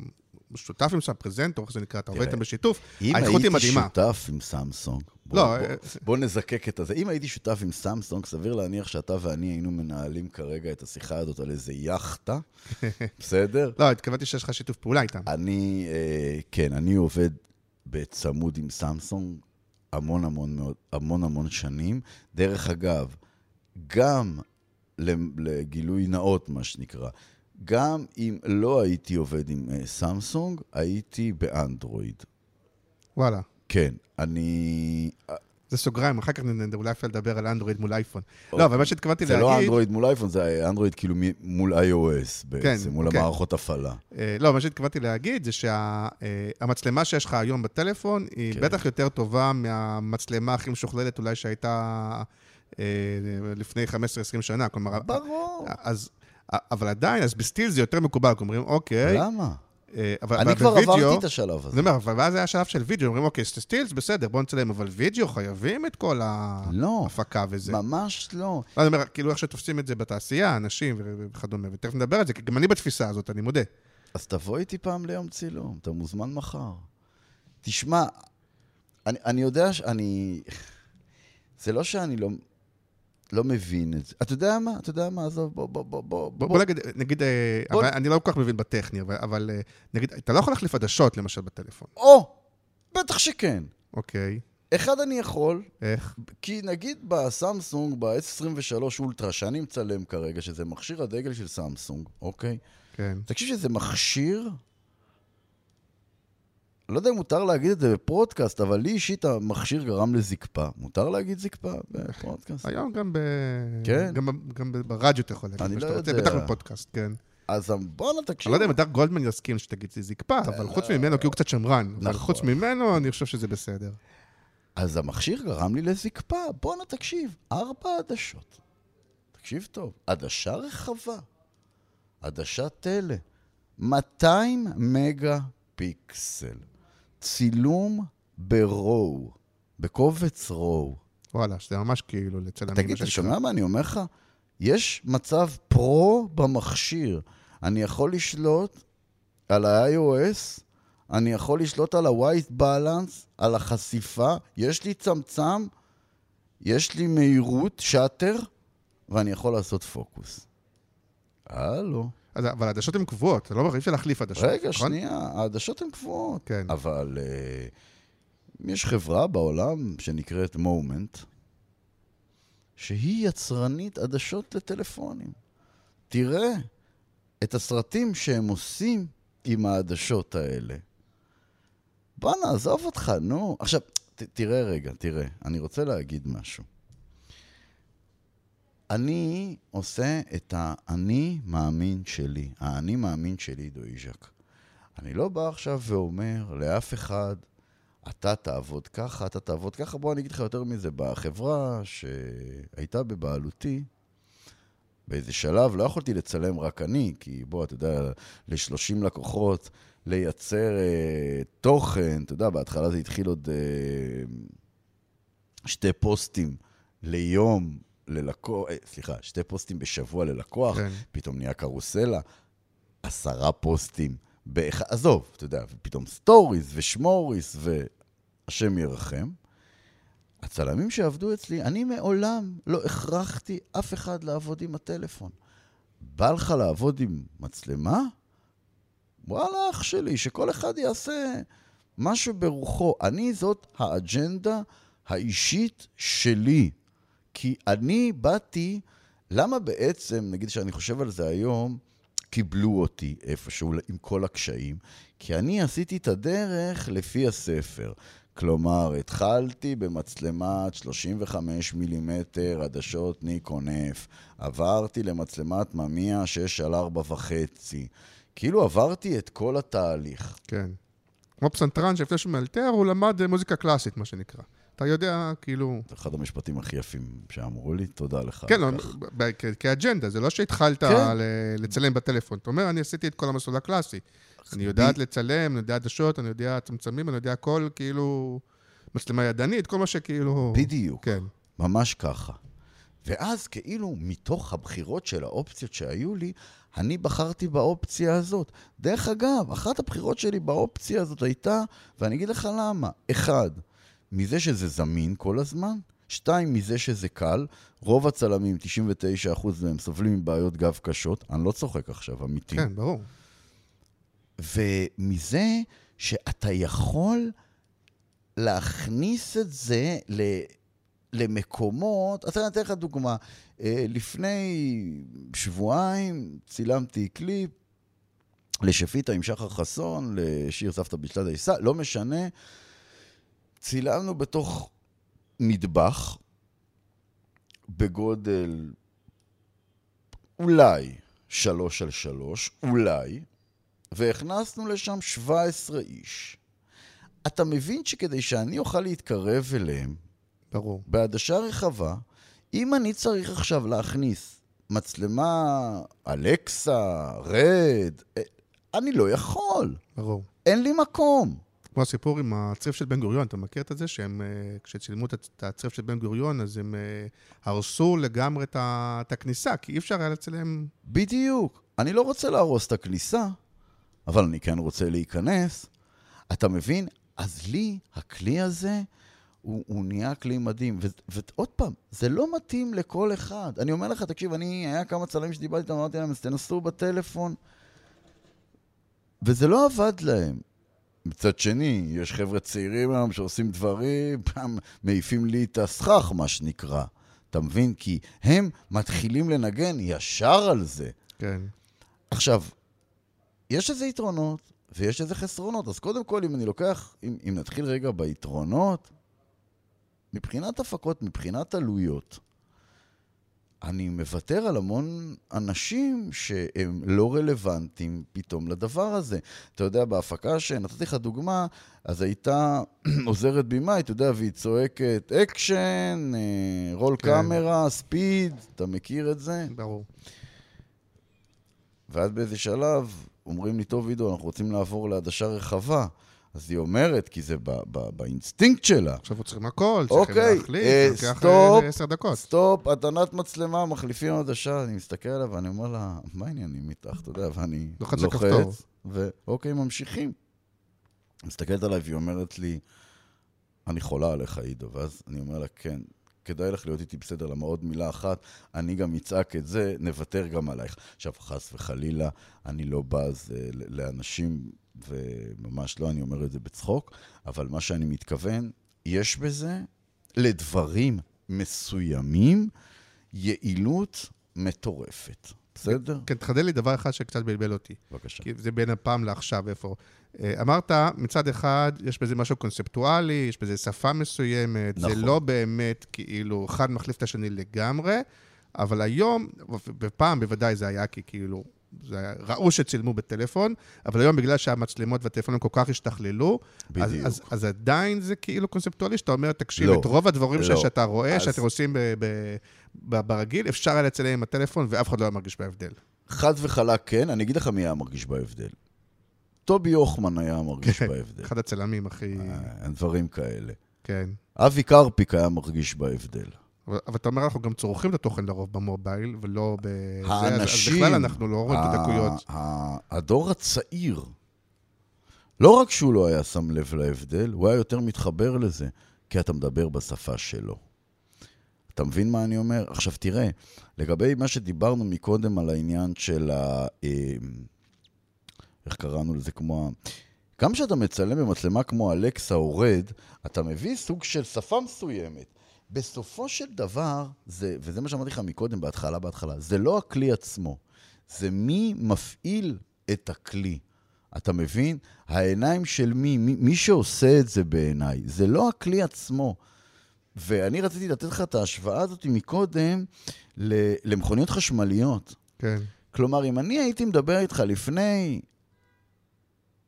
שותף עם שם פרזנטור, איך זה נקרא, אתה עובד איתם בשיתוף, אם האיכות היא הייתי מדהימה. שותף עם סמסונג, בוא, לא, בוא, אה, בוא נזקק את הזה. אם הייתי שותף עם סמסונג, סביר להניח שאתה ואני היינו מנהלים כרגע את השיחה הזאת על איזה יאכטה, בסדר? לא, התכוונתי שיש לך שיתוף פעולה איתם. אני, אה, כן, אני עובד בצמוד עם סמסונג המון המון מאוד, המון המון שנים. דרך אגב, גם לגילוי נאות, מה שנקרא, גם אם לא הייתי עובד עם אה, סמסונג, הייתי באנדרואיד. וואלה. כן, אני... זה סוגריים, אחר כך אולי אפשר לדבר על אנדרואיד מול אייפון. אוקיי. לא, אבל מה שהתכוונתי זה לא להגיד... אנדרואיד מול אייפון, זה אנדרואיד כאילו מול iOS בעצם, מול כן. המערכות הפעלה. אה, לא, מה שהתכוונתי להגיד זה שהמצלמה שיש לך היום בטלפון היא כן. בטח יותר טובה מהמצלמה הכי משוכללת אולי שהייתה אה, לפני 15-20 שנה. כלומר, ברור. אז, אבל עדיין, אז בסטיל זה יותר מקובל, כי אומרים, אוקיי, למה? אה, אבל אני אבל כבר בווידאו- עברתי את השלב זה הזה. אומר, אבל ואז היה שלב של וידאו, אומרים, אוקיי, סטילס, בסדר, בוא נצלם, אבל וידאו חייבים את כל לא, ההפקה וזה. ממש לא. לא, אני אומר, כאילו איך שתופסים את זה בתעשייה, אנשים וכדומה, ותכף נדבר על זה, כי גם אני בתפיסה הזאת, אני מודה. אז תבוא איתי פעם ליום צילום, אתה מוזמן מחר. תשמע, אני, אני יודע שאני... זה לא שאני לא, לא מבין את זה. אתה יודע מה? אתה יודע מה? עזוב, בוא, בוא, בוא, בוא. בוא, בוא נגיד, נגיד, אה, בוא- אבל אני לא כל כך מבין בטכני, אבל, אבל אה, נגיד, אתה לא יכול להחליף עדשות, למשל, בטלפון. או, בטח שכן. אוקיי, אחד אני יכול, איך? כי נגיד בסמסונג, ב-S23 אולטרה, שאני מצלם כרגע, שזה מכשיר הדגל של סמסונג, אוקיי? כן. תקשיב שזה מכשיר, לא יודע אם מותר להגיד את זה בפודקאסט, אבל לי אישית המכשיר גרם לזקפה. מותר להגיד זקפה בפודקאסט? היום גם, ב... כן. גם, גם ברדיו אתה יכול להגיד אני מה לא רוצה, יודע. בטח בפודקאסט, כן. אז בואנה אני תקשיב. לא יודע אם הדר גולדמן יסכים שתגיד שזה זקפה, אבל חוץ ממנו, כי הוא קצת שמרן. אבל אה, נכון. חוץ ממנו, אני חושב שזה בסדר. אז המכשיר גרם לי לזקפה. בואנה תקשיב, ארבע עדשות. תקשיב טוב, עדשה רחבה, עדשה טלה, 200 מגה פיקסל, צילום ברואו, בקובץ רואו. וואלה, שזה ממש כאילו לצלם. תגיד, אתה. שומע מה אני אומר לך? יש מצב פרו במכשיר. אני יכול לשלוט על ה-iOS, אני יכול לשלוט על ה-white balance, על החשיפה, יש לי צמצם, יש לי מהירות, שאטר, ואני יכול לעשות פוקוס. הלו. אבל העדשות הן קבועות, לא אי אפשר להחליף עדשות. רגע, נכון? שנייה, העדשות הן קבועות. כן. אבל uh, יש חברה בעולם שנקראת מומנט, שהיא יצרנית עדשות לטלפונים. תראה את הסרטים שהם עושים עם העדשות האלה. בואנה, עזוב אותך, נו. עכשיו, ת, תראה רגע, תראה, אני רוצה להגיד משהו. אני עושה את האני מאמין שלי, האני מאמין שלי, עידו איז'ק. אני לא בא עכשיו ואומר לאף אחד, אתה תעבוד ככה, אתה תעבוד ככה. בוא אני אגיד לך יותר מזה, בחברה שהייתה בבעלותי, באיזה שלב לא יכולתי לצלם רק אני, כי בוא, אתה יודע, ל-30 לקוחות, לייצר אה, תוכן, אתה יודע, בהתחלה זה התחיל עוד אה, שתי פוסטים ליום ללקוח, אה, סליחה, שתי פוסטים בשבוע ללקוח, כן. פתאום נהיה קרוסלה, עשרה פוסטים באחד, עזוב, אתה יודע, פתאום סטוריס ושמוריס, והשם ירחם. הצלמים שעבדו אצלי, אני מעולם לא הכרחתי אף אחד לעבוד עם הטלפון. בא לך לעבוד עם מצלמה? וואלה, אח שלי, שכל אחד יעשה מה שברוחו. אני, זאת האג'נדה האישית שלי. כי אני באתי, למה בעצם, נגיד שאני חושב על זה היום, קיבלו אותי איפשהו עם כל הקשיים? כי אני עשיתי את הדרך לפי הספר. כלומר, התחלתי במצלמת 35 מילימטר עדשות ניקון F, עברתי למצלמת ממיה 6 על 4 וחצי. כאילו עברתי את כל התהליך. כן. כמו פסנתרן שלפני שהוא מאלתר, הוא למד אה, מוזיקה קלאסית, מה שנקרא. אתה יודע, כאילו... זה אחד המשפטים הכי יפים שאמרו לי, תודה לך. כן, לא. ב- כאג'נדה, זה לא שהתחלת כן. לצלם בטלפון. אתה אומר, אני עשיתי את כל המסלול הקלאסי. אני יודעת לצלם, אני יודע עדשות, אני יודע צמצמים, אני יודע הכל, כאילו, מצלמה ידנית, כל מה שכאילו... בדיוק. כן. ממש ככה. ואז כאילו, מתוך הבחירות של האופציות שהיו לי, אני בחרתי באופציה הזאת. דרך אגב, אחת הבחירות שלי באופציה הזאת הייתה, ואני אגיד לך למה. אחד, מזה שזה זמין כל הזמן. שתיים, מזה שזה קל. רוב הצלמים, 99% מהם, סובלים מבעיות גב קשות. אני לא צוחק עכשיו, אמיתי. כן, ברור. ומזה שאתה יכול להכניס את זה ל... למקומות, אז אני אתן לך דוגמה. אה, לפני שבועיים צילמתי קליפ לשפיטה עם שחר חסון, לשיר סבתא בשלד העיסה, לא משנה. צילמנו בתוך מטבח בגודל אולי שלוש על שלוש, אולי, והכנסנו לשם 17 איש. אתה מבין שכדי שאני אוכל להתקרב אליהם ברור. בעדשה רחבה, אם אני צריך עכשיו להכניס מצלמה, אלקסה, רד, אה, אני לא יכול. ברור. אין לי מקום. כמו הסיפור עם הצריף של בן גוריון, אתה מכיר את זה? שהם, אה, כשצילמו את הצ- את הצריף של בן גוריון, אז הם אה, הרסו לגמרי את הכניסה, כי אי אפשר היה לצלם... בדיוק. אני לא רוצה להרוס את הכניסה, אבל אני כן רוצה להיכנס. אתה מבין? אז לי, הכלי הזה, הוא, הוא נהיה כלי מדהים. ועוד פעם, זה לא מתאים לכל אחד. אני אומר לך, תקשיב, אני, היה כמה צלמים שדיברתי איתם, אמרתי להם, אז תנסו בטלפון. וזה לא עבד להם. מצד שני, יש חבר'ה צעירים היום שעושים דברים, פעם מעיפים לי את הסכך, מה שנקרא. אתה מבין? כי הם מתחילים לנגן ישר על זה. כן. עכשיו, יש איזה יתרונות ויש איזה חסרונות. אז קודם כל, אם אני לוקח, אם, אם נתחיל רגע ביתרונות, מבחינת הפקות, מבחינת עלויות, אני מוותר על המון אנשים שהם לא רלוונטיים פתאום לדבר הזה. אתה יודע, בהפקה שנתתי לך דוגמה, אז הייתה עוזרת במאי, אתה יודע, והיא צועקת אקשן, אה, roll כן. camera, speed, אתה מכיר את זה? ברור. ואז באיזה שלב אומרים לי, טוב, עידו, אנחנו רוצים לעבור לעדשה רחבה. אז היא אומרת, כי זה ב- ב- באינסטינקט שלה. עכשיו הוא צריכים הכל, צריכים אוקיי, להחליף, אה, לוקח אה, סטופ, עשר דקות. סטופ, הטענת מצלמה, מחליפים עדשה, אני מסתכל עליה ואני אומר לה, מה העניינים איתך, אתה יודע, ואני לוחץ. ואוקיי, ממשיכים. מסתכלת עליי והיא אומרת לי, אני חולה עליך, עידו, ואז אני אומר לה, כן, כדאי לך להיות איתי בסדר, למה עוד מילה אחת, אני גם אצעק את זה, נוותר גם עלייך. עכשיו, חס וחלילה, אני לא בז אה, לאנשים, וממש לא, אני אומר את זה בצחוק, אבל מה שאני מתכוון, יש בזה, לדברים מסוימים, יעילות מטורפת. בסדר? כן, תחדד לי דבר אחד שקצת בלבל אותי. בבקשה. כי זה בין הפעם לעכשיו, איפה. אה, אמרת, מצד אחד, יש בזה משהו קונספטואלי, יש בזה שפה מסוימת, זה נכון. לא באמת כאילו אחד מחליף את השני לגמרי, אבל היום, ופעם בוודאי זה היה כי כאילו זה היה, ראו שצילמו בטלפון, אבל היום בגלל שהמצלמות והטלפונים כל כך השתכללו, אז, בדיוק. אז, אז עדיין זה כאילו קונספטואלי, שאתה אומר, תקשיב, לא, את רוב הדברים לא. שאתה רואה, אז- שאתם עושים ב, ב, ב, ברגיל, אפשר היה לצלם עם הטלפון, ואף אחד לא היה מרגיש בהבדל. חד וחלק כן, אני אגיד לך מי היה מרגיש בהבדל. טובי הוחמן היה מרגיש כן, בהבדל. אחד הצלמים הכי... אה, דברים כאלה. כן. אבי קרפיק היה מרגיש בהבדל. אבל, אבל אתה אומר, אנחנו גם צורכים את התוכן לרוב במובייל, ולא ב... זה, אז- האנשים, בכלל אנחנו לא רואים את הדקויות. הדור הצעיר, לא רק שהוא לא היה שם לב להבדל, הוא היה יותר מתחבר לזה, כי אתה מדבר בשפה שלו. אתה מבין מה אני אומר? עכשיו תראה, לגבי מה שדיברנו מקודם על העניין של ה... אה, איך קראנו לזה? כמו ה... גם כשאתה מצלם במצלמה כמו אלקסה או רד, אתה מביא סוג של שפה מסוימת. בסופו של דבר, זה, וזה מה שאמרתי לך מקודם, בהתחלה, בהתחלה, זה לא הכלי עצמו, זה מי מפעיל את הכלי. אתה מבין? העיניים של מי, מי, מי שעושה את זה בעיניי, זה לא הכלי עצמו. ואני רציתי לתת לך את ההשוואה הזאת מקודם למכוניות חשמליות. כן. כלומר, אם אני הייתי מדבר איתך לפני,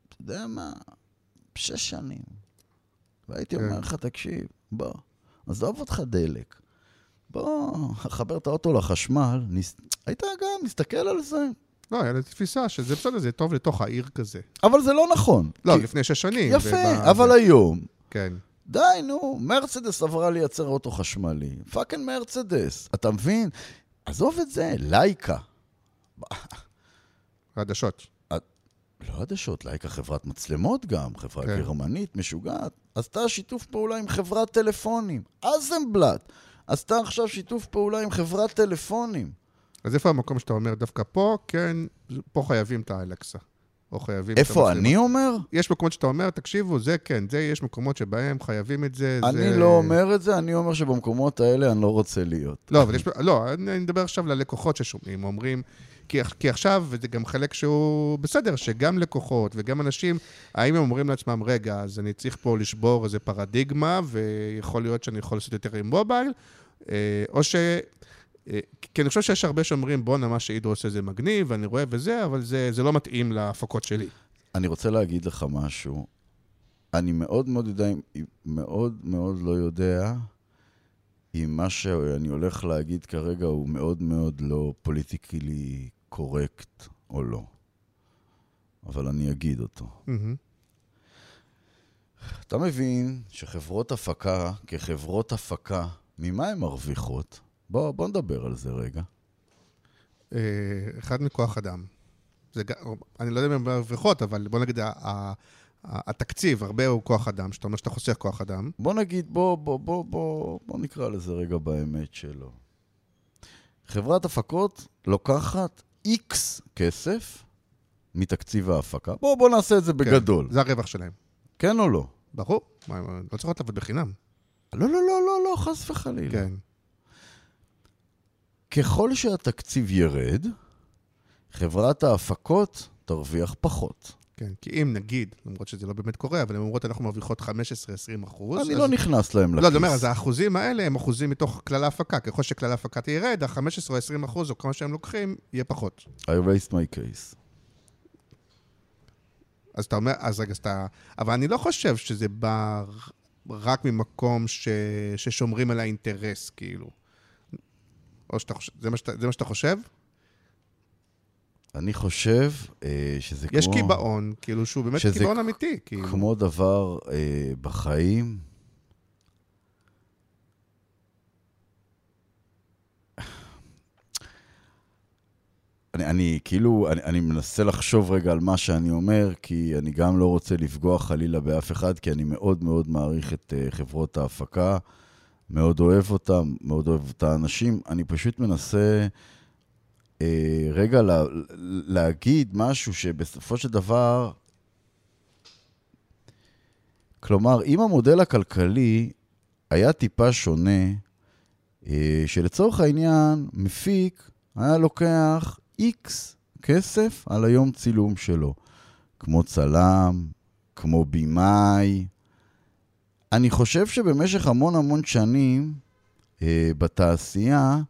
אתה יודע מה, שש שנים, והייתי כן. אומר לך, תקשיב, בוא, עזוב אותך דלק. בוא, חבר את האוטו לחשמל, נס... היית גם מסתכל על זה. לא, היה לי תפיסה שזה בסדר, זה טוב לתוך העיר כזה. אבל זה לא נכון. לא, כי- לפני שש שנים. יפה, וב- אבל זה- היום, כן. די, נו, מרצדס עברה לייצר אוטו חשמלי. fucking מרצדס, אתה מבין? עזוב את זה, לייקה. עדשות. לא עדשות, לייקה חברת מצלמות גם, חברה כן. גרמנית, משוגעת. עשתה שיתוף פעולה עם חברת טלפונים. האסלבלד עשתה עכשיו שיתוף פעולה עם חברת טלפונים. אז איפה המקום שאתה אומר, דווקא פה, כן, פה חייבים את האלקסה. או חייבים איפה. אני אומר? יש מקומות שאתה אומר, תקשיבו, זה כן, זה, יש מקומות שבהם חייבים את זה. אני זה... לא אומר את זה, אני אומר שבמקומות האלה אני לא רוצה להיות. לא, אבל יש... לא, אני אני מדבר עכשיו ללקוחות ששומעים, אומרים... כי, כי עכשיו, וזה גם חלק שהוא בסדר, שגם לקוחות וגם אנשים, האם הם אומרים לעצמם, רגע, אז אני צריך פה לשבור איזה פרדיגמה, ויכול להיות שאני יכול לעשות יותר עם מובייל, אה, או ש... אה, כי אני חושב שיש הרבה שאומרים, בואנה, מה שעידו עושה זה מגניב, ואני רואה וזה, אבל זה, זה לא מתאים להפקות שלי. אני רוצה להגיד לך משהו. אני מאוד מאוד יודע, מאוד מאוד לא יודע אם מה שאני הולך להגיד כרגע הוא מאוד מאוד לא פוליטיקלי קורקט או לא. אבל אני אגיד אותו. מהמם. אתה מבין שחברות הפקה, כחברות הפקה, ממה הן מרוויחות? בוא, בוא נדבר על זה רגע. אה, אחד מכוח אדם. זה, אני לא יודע אם מרוויחות, אבל בוא נגיד, התקציב, הרבה הוא כוח אדם, שאתה אומר שאתה חוסך כוח אדם. בוא נגיד, בוא, בוא, בוא, בוא, בוא נקרא לזה רגע באמת שלו. חברת הפקות לוקחת איקס כסף מתקציב ההפקה. בוא, בוא נעשה את זה בגדול. כן, זה הרווח שלהם. כן או לא? ברור, מה, לא צריכות לעבוד בחינם. לא, לא, לא, לא, לא, חס וחלילה. כן. ככל שהתקציב ירד, חברת ההפקות תרוויח פחות. כן, כי אם נגיד, למרות שזה לא באמת קורה, אבל הן אומרות, אנחנו מרוויחות 15-20 אחוז. אני אז... לא נכנס להם לכיס. לא, אני אומר, אז האחוזים האלה הם אחוזים מתוך כלל ההפקה. ככל שכלל ההפקה ירד, ה-15 או 20 אחוז, או כמה שהם לוקחים, יהיה פחות. I raised my case. אז אתה אומר, אז רגע, אז אתה... אבל אני לא חושב שזה בא רק ממקום ש... ששומרים על האינטרס, כאילו. או שאתה חושב... זה מה שאתה, זה מה שאתה חושב? אני חושב אה, שזה יש כמו... קיבעון, כאילו, שהוא באמת קיבעון אמיתי, כאילו. כמו דבר אה, בחיים. אני, אני כאילו, אני, אני מנסה לחשוב רגע על מה שאני אומר, כי אני גם לא רוצה לפגוע חלילה באף אחד, כי אני מאוד מאוד מעריך את uh, חברות ההפקה, מאוד אוהב אותם, מאוד אוהב את האנשים. אני פשוט מנסה uh, רגע לה, להגיד משהו שבסופו של דבר, כלומר, אם המודל הכלכלי היה טיפה שונה, אה, שלצורך העניין, מפיק היה לוקח איקס כסף על היום צילום שלו, כמו צלם, כמו במאי. אני חושב שבמשך המון המון שנים אה, בתעשייה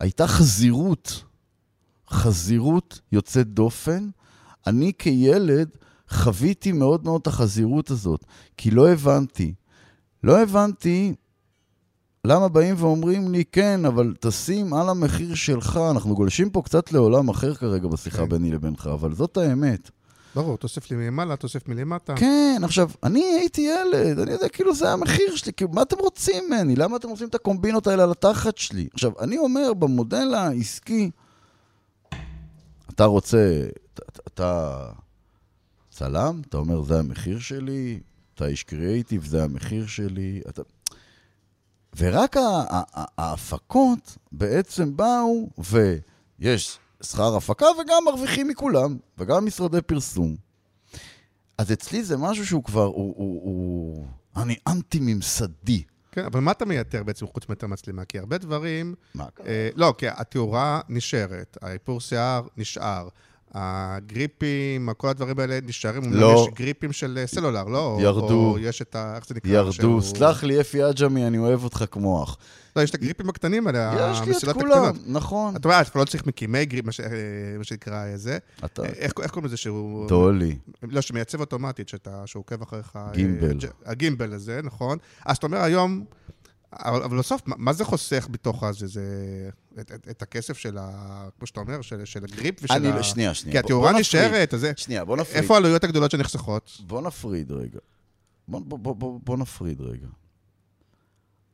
הייתה חזירות חזירות יוצאת דופן. אני כילד חוויתי מאוד מאוד את החזירות הזאת, כי לא הבנתי. לא הבנתי למה באים ואומרים לי, כן, אבל תשים על המחיר שלך. אנחנו גולשים פה קצת לעולם אחר כרגע בשיחה כן. ביני לבינך, אבל זאת האמת. ברור, תוסף לי מלמעלה, תוסף מלמטה. כן, עכשיו, אני הייתי ילד, אני יודע, כאילו, זה המחיר שלי, כאילו, מה אתם רוצים ממני? למה אתם רוצים את הקומבינות האלה על התחת שלי? עכשיו, אני אומר, במודל העסקי, אתה רוצה, אתה, אתה צלם, אתה אומר, זה המחיר שלי, אתה איש קריאייטיב, זה המחיר שלי, אתה... ורק ההפקות בעצם באו, ויש שכר הפקה וגם מרוויחים מכולם, וגם משרדי פרסום. אז אצלי זה משהו שהוא כבר, הוא, הוא, הוא... אני אנטי-ממסדי. כן, אבל מה אתה מייתר בעצם חוץ מאת המצלמה? כי הרבה דברים... מה קרה? אה, לא, כי התאורה נשארת, האיפור שיער נשאר, הגריפים, כל הדברים האלה נשארים. אומנם לא. יש גריפים של אה, סלולר, לא? ירדו. או יש את ה... איך זה נקרא? ירדו, שהוא- סלח לי, אפי עג'מי, אני אוהב אותך כמו אח. לא, יש את הגריפים הקטנים האלה, יש לי את המסילות כולם, הקטנות. נכון. אתה רואה, אתה לא צריך מקימי גריפ, מה ש- אה, מה שנקרא אה, זה. אתה... איך איך קוראים לזה שהוא... דולי. לא, שמייצב אוטומטית, שאתה, שהוא עוקב אחריך. גימבל. הגימבל הזה, נכון. אז אתה אומר היום, אבל בסוף, מה, מה זה חוסך בתוך הזה? זה את, את, את הכסף של ה... כמו שאתה אומר, של, של הגריפ ושל אני, ה... שנייה, שנייה. כי התאורה. נשארת, אז זה... שנייה, בוא נפריד. איפה העלויות הגדולות שנחסכות? בוא נפריד רגע. בוא, בוא, בוא, בוא, בוא נפריד רגע.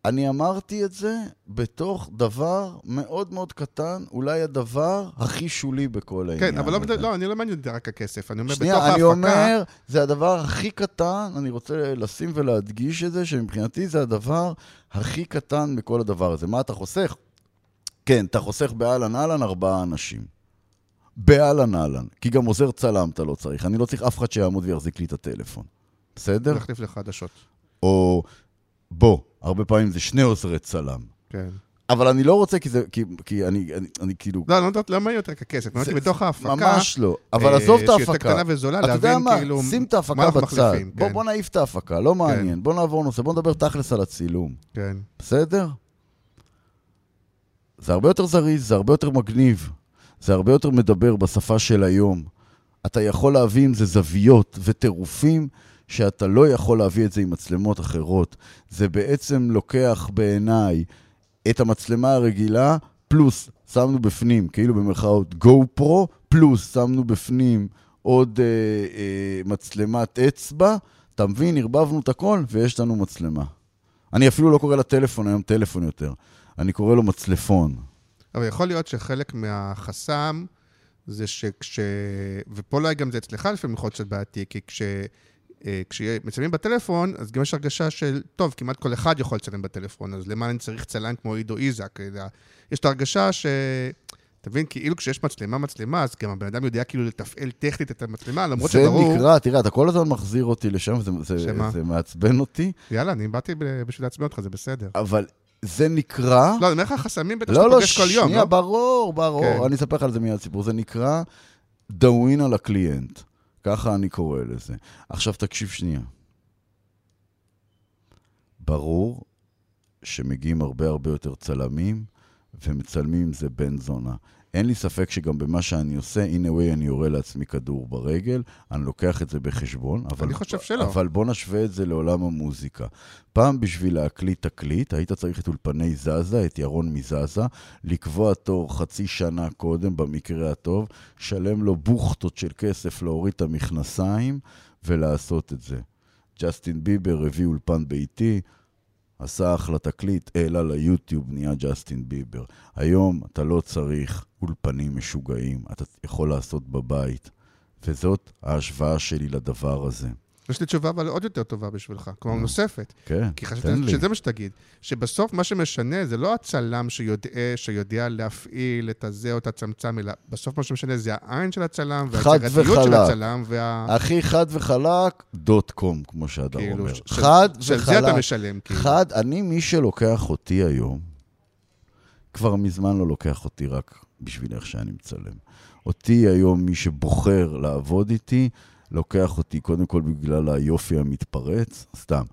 אני אמרתי את זה בתוך דבר מאוד מאוד קטן, אולי הדבר הכי שולי בכל העניין כן, אבל לא. לא, אני לא מעניין אותי רק הכסף. אני אומר, בתוך שנייה, ההפקה... אני אומר, זה הדבר הכי קטן, אני רוצה לשים ולהדגיש את זה, שמבחינתי זה הדבר הכי קטן מכל הדבר הזה. מה אתה חוסך? כן, אתה חוסך באהלן אהלן ארבעה אנשים. באהלן אהלן. כי גם עוזר צלם אתה לא צריך. אני לא צריך אף אחד שיעמוד ויחזיק לי את הטלפון. בסדר? להחליף לך חדשות. או בוא, הרבה פעמים זה שני עוזרי צלם. כן. אבל אני לא רוצה, כי זה, כי, כי אני, אני, אני כאילו... לא, לא, לא, לא מעניין יותר ככסף. מעניין אותי זה- בתוך ההפקה... ממש לא. אבל אה, עזוב את שהיא יותר ההפקה. קטנה וזולה, להבין מה, כאילו... שים את ההפקה בצד. בוא, כן. בוא נעיף את ההפקה, לא מעניין. בוא נעבור נושא, בוא נדבר תכלס על הצילום. כן. בסדר? זה הרבה יותר זריז, זה הרבה יותר מגניב. זה הרבה יותר מדבר בשפה של היום. אתה יכול להביא עם זה זוויות וטירופים שאתה לא יכול להביא את זה עם מצלמות אחרות. זה בעצם לוקח בעיניי את המצלמה הרגילה, פלוס שמנו בפנים, כאילו במרכאות גו פרו, פלוס שמנו בפנים עוד אה, אה, מצלמת אצבע. אתה מבין? ערבבנו את הכל ויש לנו מצלמה. אני אפילו לא קורא לטלפון היום טלפון יותר. אני קורא לו מצלפון. אבל יכול להיות שחלק מהחסם זה שכש... ופה אולי גם זה אצלך לפעמים יכול להיות קצת בעייתי, כי כש... אה, כשמצלמים בטלפון, אז גם יש הרגשה של, טוב, כמעט כל אחד יכול לצלם בטלפון, אז למה אני צריך צלם כמו עידו איזק? יש את ההרגשה ש... תבין, כאילו כשיש מצלמה מצלמה, אז גם הבן אדם יודע כאילו לתפעל טכנית את המצלמה, למרות זה שברור... נקרא, תראה, אתה כל הזמן מחזיר אותי לשם, זה, זה? זה מעצבן אותי, יאללה, אני באתי בשביל לעצבן אותך, זה בסדר. אבל זה נקרא... לא, אני אומר לך חסמים בטח לא, שאתה לא, פוגש כל יום, שנייה, לא? ברור, ברור. כן. אני אספר לך על זה מיד סיפור. זה נקרא דאווין על הקליינט. ככה אני קורא לזה. עכשיו תקשיב שנייה. ברור שמגיעים הרבה הרבה יותר צלמים, ומצלמים זה בן זונה. אין לי ספק שגם במה שאני עושה, in a way אני יורה לעצמי כדור ברגל, אני לוקח את זה בחשבון, אבל... אני חושב שלא. אבל בוא נשווה את זה לעולם המוזיקה. פעם בשביל להקליט תקליט, היית צריך את אולפני זזה, את ירון מזזה, לקבוע תור חצי שנה קודם, במקרה הטוב, שלם לו בוכטות של כסף להוריד את המכנסיים ולעשות את זה. ג'סטין ביבר הביא אולפן ביתי, עשה אחלה תקליט, העלה ליוטיוב, נהיה ג'סטין ביבר. היום אתה לא צריך אולפנים משוגעים, אתה יכול לעשות בבית. וזאת ההשוואה שלי לדבר הזה. יש לי תשובה אבל עוד יותר טובה בשבילך, כלומר נוספת. כן, כי חשבתי. שזה מה שתגיד, שבסוף מה שמשנה זה לא הצלם שיודע, שיודע להפעיל את הזה או את הצמצם, אלא בסוף מה שמשנה זה העין של הצלם, חד והיצירתיות של. הצלם, וה... הכי חד וחלק, דוט קום, כמו שאתה כאילו, אומר. ש- חד של וחלק. זה אתה משלם, כאילו. חד, אני, מי שלוקח אותי היום, כבר מזמן לא לוקח אותי רק בשביל איך שאני מצלם. אותי היום, מי שבוחר לעבוד איתי, לוקח אותי קודם כל בגלל היופי המתפרץ, סתם.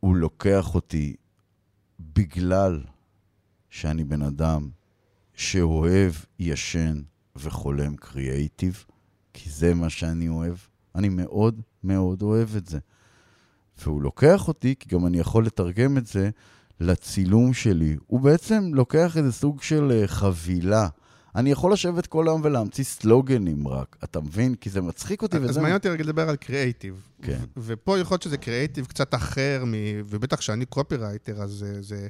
הוא לוקח אותי בגלל שאני בן אדם שאוהב, ישן וחולם קריאייטיב, כי זה מה שאני אוהב. אני מאוד מאוד אוהב את זה. והוא לוקח אותי, כי גם אני יכול לתרגם את זה לצילום שלי. הוא בעצם לוקח איזה סוג של אה, חבילה. אני יכול לשבת כל היום ולהמציא סלוגנים רק, אתה מבין? כי זה מצחיק אותי וזה... אז מעניין אותי רגע לדבר על קריאייטיב. כן. ופה יכול להיות שזה קריאייטיב קצת אחר, מ... ובטח שאני קופירייטר, אז זה... זה...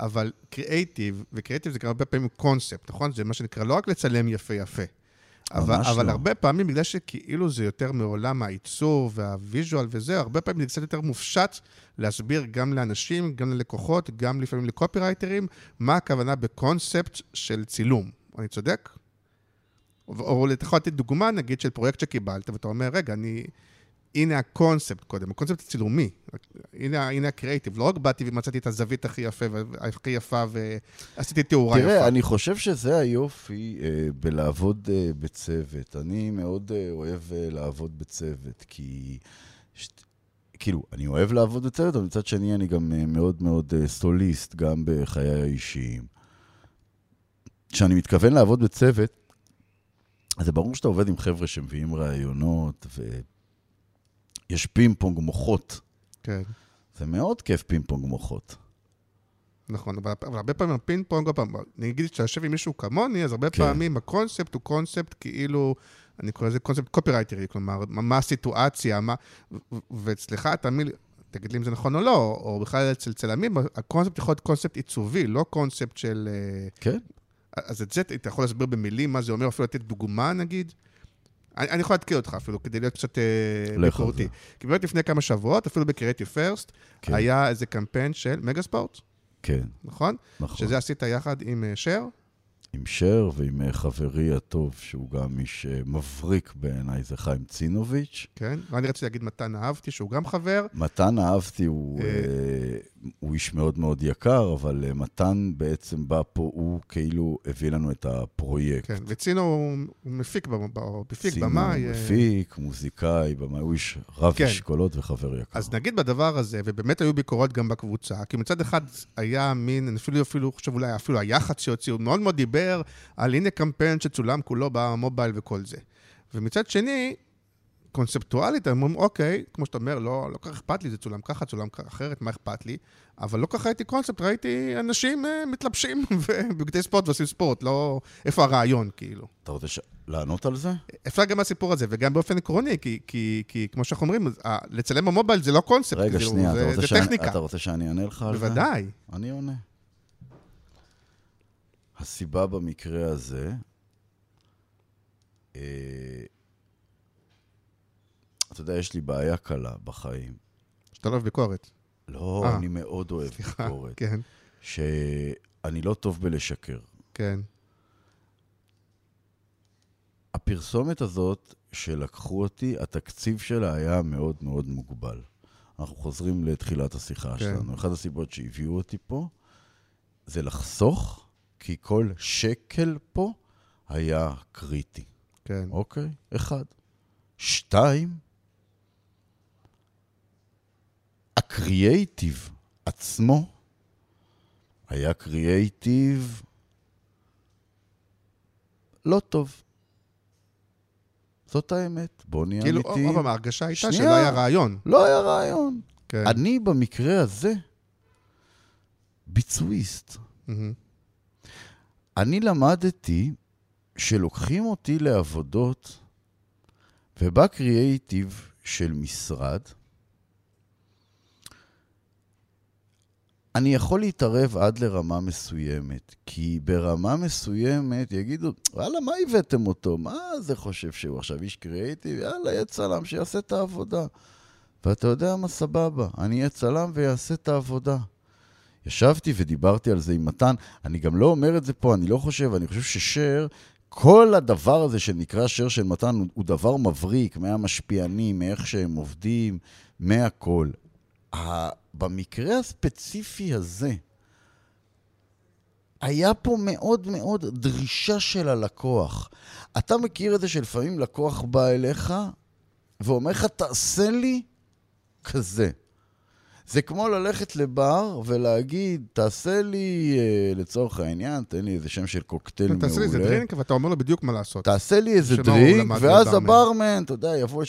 אבל קריאייטיב, וקריאייטיב זה גם הרבה פעמים קונספט, נכון? זה מה שנקרא לא רק לצלם יפה יפה. אבל, ממש אבל לא. הרבה פעמים, בגלל שכאילו זה יותר מעולם העיצוב וה visual וזה, הרבה פעמים זה קצת יותר מופשט להסביר גם לאנשים, גם ללקוחות, גם לפעמים לקופירייטרים, מה הכוונה בקונספט של צילום. אני צודק? או, אתה יכול לתת דוגמה, נגיד, של פרויקט שקיבלת, ואתה אומר, רגע, אני... הנה הקונספט קודם, הקונספט הצילומי. הנה, הנה הקריאיטיב. לא רק באתי ומצאתי את הזווית הכי יפה, הכי יפה ועשיתי תאורה יפה. תראה, אני חושב שזה היופי אה, בלעבוד אה, בצוות. אני מאוד אה, אוהב אה, לעבוד בצוות, כי... ש... כאילו, אני אוהב לעבוד בצוות, אבל מצד שני אני גם אה, מאוד מאוד אה, סוליסט, גם בחיי האישיים. כשאני מתכוון לעבוד בצוות, אז זה ברור שאתה עובד עם חבר'ה שמביאים רעיונות, ויש פינג פונג מוחות. כן. זה מאוד כיף פינג פונג מוחות. נכון, אבל, אבל הרבה פעמים הפינג פונג, נגיד שאתה יושב עם מישהו כמוני, אז הרבה כן. פעמים הקונספט הוא קונספט כאילו, אני קורא לזה קונספט קופירייטרי, כלומר, מה, מה הסיטואציה, מה... ואצלך, תמיד, תגיד לי אם זה נכון או לא, או בכלל אצל צלמים, הקונספט יכול להיות קונספט עיצובי, לא קונספט של... אה, כן? אז את זה אתה יכול להסביר במילים מה זה אומר, אפילו לתת דוגמה נגיד? אני, אני יכול להתקיל אותך אפילו, כדי להיות קצת אה, ביקורתי. כי באמת לפני כמה שבועות, אפילו בקריאטיב פרסט, כן. היה איזה קמפיין של מגה ספורט, כן, נכון? נכון. שזה עשית יחד עם אה, שר, עם שר ועם אה, חברי הטוב, שהוא גם איש אה, מבריק בעיניי, זה חיים צינוביץ'. כן? ואני רציתי להגיד מתן אהבתי, שהוא גם חבר. מתן אהבתי, הוא, אה. אה, הוא איש מאוד מאוד יקר, אבל מתן בעצם בא פה, הוא כאילו הביא לנו את הפרויקט. כן, וצינו הוא הוא מפיק, במ- ב- הוא מפיק צינו, במאי. אה, מפיק, מוזיקאי, במאי, הוא איש רב כן. אשכולות וחבר יקר. אז נגיד בדבר הזה, ובאמת היו ביקורות גם בקבוצה, כי מצד אחד היה מין, אפילו, אפילו חושב אולי אפילו היח"צ שהוציאו, מאוד מאוד דיבר על הנה קמפיין שצולם כולו במובייל וכל זה. ומצד שני, קונספטואלית, הם אומרים, אוקיי, כמו שאתה אומר, לא, לא כל כך אכפת לי, זה צולם ככה, צולם ככה אחרת, מה אכפת לי? אבל לא ככה ראיתי קונספט, ראיתי אנשים אה, מתלבשים בבגדי ספורט ועושים ספורט, לא... איפה הרעיון, כאילו? אתה רוצה ש... לענות על זה? אפשר גם מהסיפור הזה, וגם באופן עקרוני, כי, כי, כי כמו שאנחנו אומרים, אה, לצלם במובייל זה לא קונספט, רגע, שנייה, אתה זה, רוצה, זה שאני, טכניקה. אתה רוצה שאני אענה לך על זה? בוודאי. אני עונה. הסיבה במקרה הזה, אה, אתה יודע, יש לי בעיה קלה בחיים. שאתה לא אוהב ביקורת. לא, אה. אני מאוד אוהב ביקורת. כן, שאני לא טוב בלשקר. כן. הפרסומת הזאת שלקחו אותי, התקציב שלה היה מאוד מאוד מוגבל. אנחנו חוזרים לתחילת השיחה כן. שלנו. אחת הסיבות שהביאו אותי פה זה לחסוך, כי כל שקל פה היה קריטי. כן. אוקיי? אחד. שתיים, הקריאייטיב עצמו היה קריאייטיב לא טוב. זאת האמת. בוא נהיה כאילו, אמיתיים. עוד פעם, ההרגשה הייתה שנייה. שלא היה רעיון. לא היה רעיון. כן. אני במקרה הזה ביצועיסט. מהמם. אני למדתי שלוקחים אותי לעבודות, ובא קריאייטיב של משרד, אני יכול להתערב עד לרמה מסוימת, כי ברמה מסוימת יגידו, וואלה, מה הבאתם אותו? מה זה חושב שהוא עכשיו איש קריאייטיב? יאללה, יהיה צלם שיעשה את העבודה. ואתה יודע מה, סבבה, אני אהיה צלם ויעשה את העבודה. ישבתי ודיברתי על זה עם מתן, אני גם לא אומר את זה פה, אני לא חושב, אני חושב ששר, כל הדבר הזה שנקרא שר של מתן הוא, הוא דבר מבריק, מהמשפיענים, מאיך שהם עובדים, מהכל. ה- במקרה הספציפי הזה, היה פה מאוד מאוד דרישה של הלקוח. אתה מכיר את זה שלפעמים לקוח בא אליך ואומר לך, תעשה לי כזה. זה כמו ללכת לבר ולהגיד, תעשה לי, אה, לצורך העניין, תן לי איזה שם של קוקטייל מעולה. תעשה לי איזה דרינק, ואתה אומר לו בדיוק מה לעשות. תעשה לי איזה דרינק, ואז מברמן. הברמן, אתה יודע, יבוא,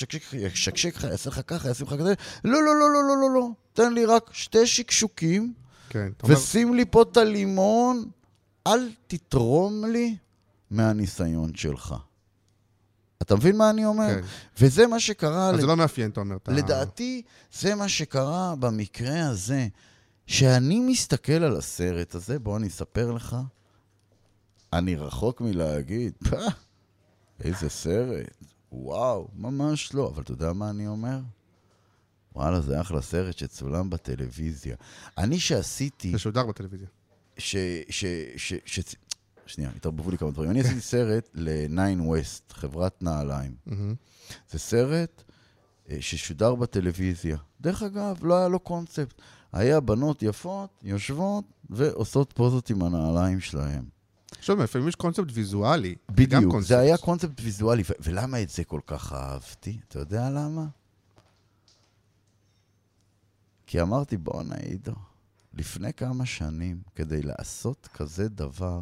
ישקשק לך, יעשה לך ככה, ישים לך כזה. לא, לא, לא, לא, לא, לא, לא. תן לי רק שתי שקשוקים, כן, ושים לי פה את הלימון, אל תתרום לי מהניסיון שלך. אתה מבין מה אני אומר? כן. וזה מה שקרה... אז לד- זה לא מאפיין, אתה אומר. לדעתי, זה מה שקרה במקרה הזה. שאני מסתכל על הסרט הזה, בוא אני אספר לך, אני רחוק מלהגיד, "פah, איזה סרט, וואו, ממש לא. אבל אתה יודע מה אני אומר? וואלה, זה אחלה סרט שצולם בטלוויזיה. אני שעשיתי... זה שודר בטלוויזיה. ש... ש... ש... ש... שנייה, התערבבו לי כמה דברים. אני עשיתי סרט ל-9 West, חברת נעליים. זה סרט אה, ששודר בטלוויזיה. דרך אגב, לא היה לו קונספט. היה בנות יפות, יושבות ועושות פוזות עם הנעליים שלהם. שוב, לפעמים יש קונספט ויזואלי. בדיוק, קונספט. זה היה קונספט ויזואלי. ו- ולמה את זה כל כך אהבתי? אתה יודע למה? כי אמרתי, בואנה, עידו, לפני כמה שנים, כדי לעשות כזה דבר,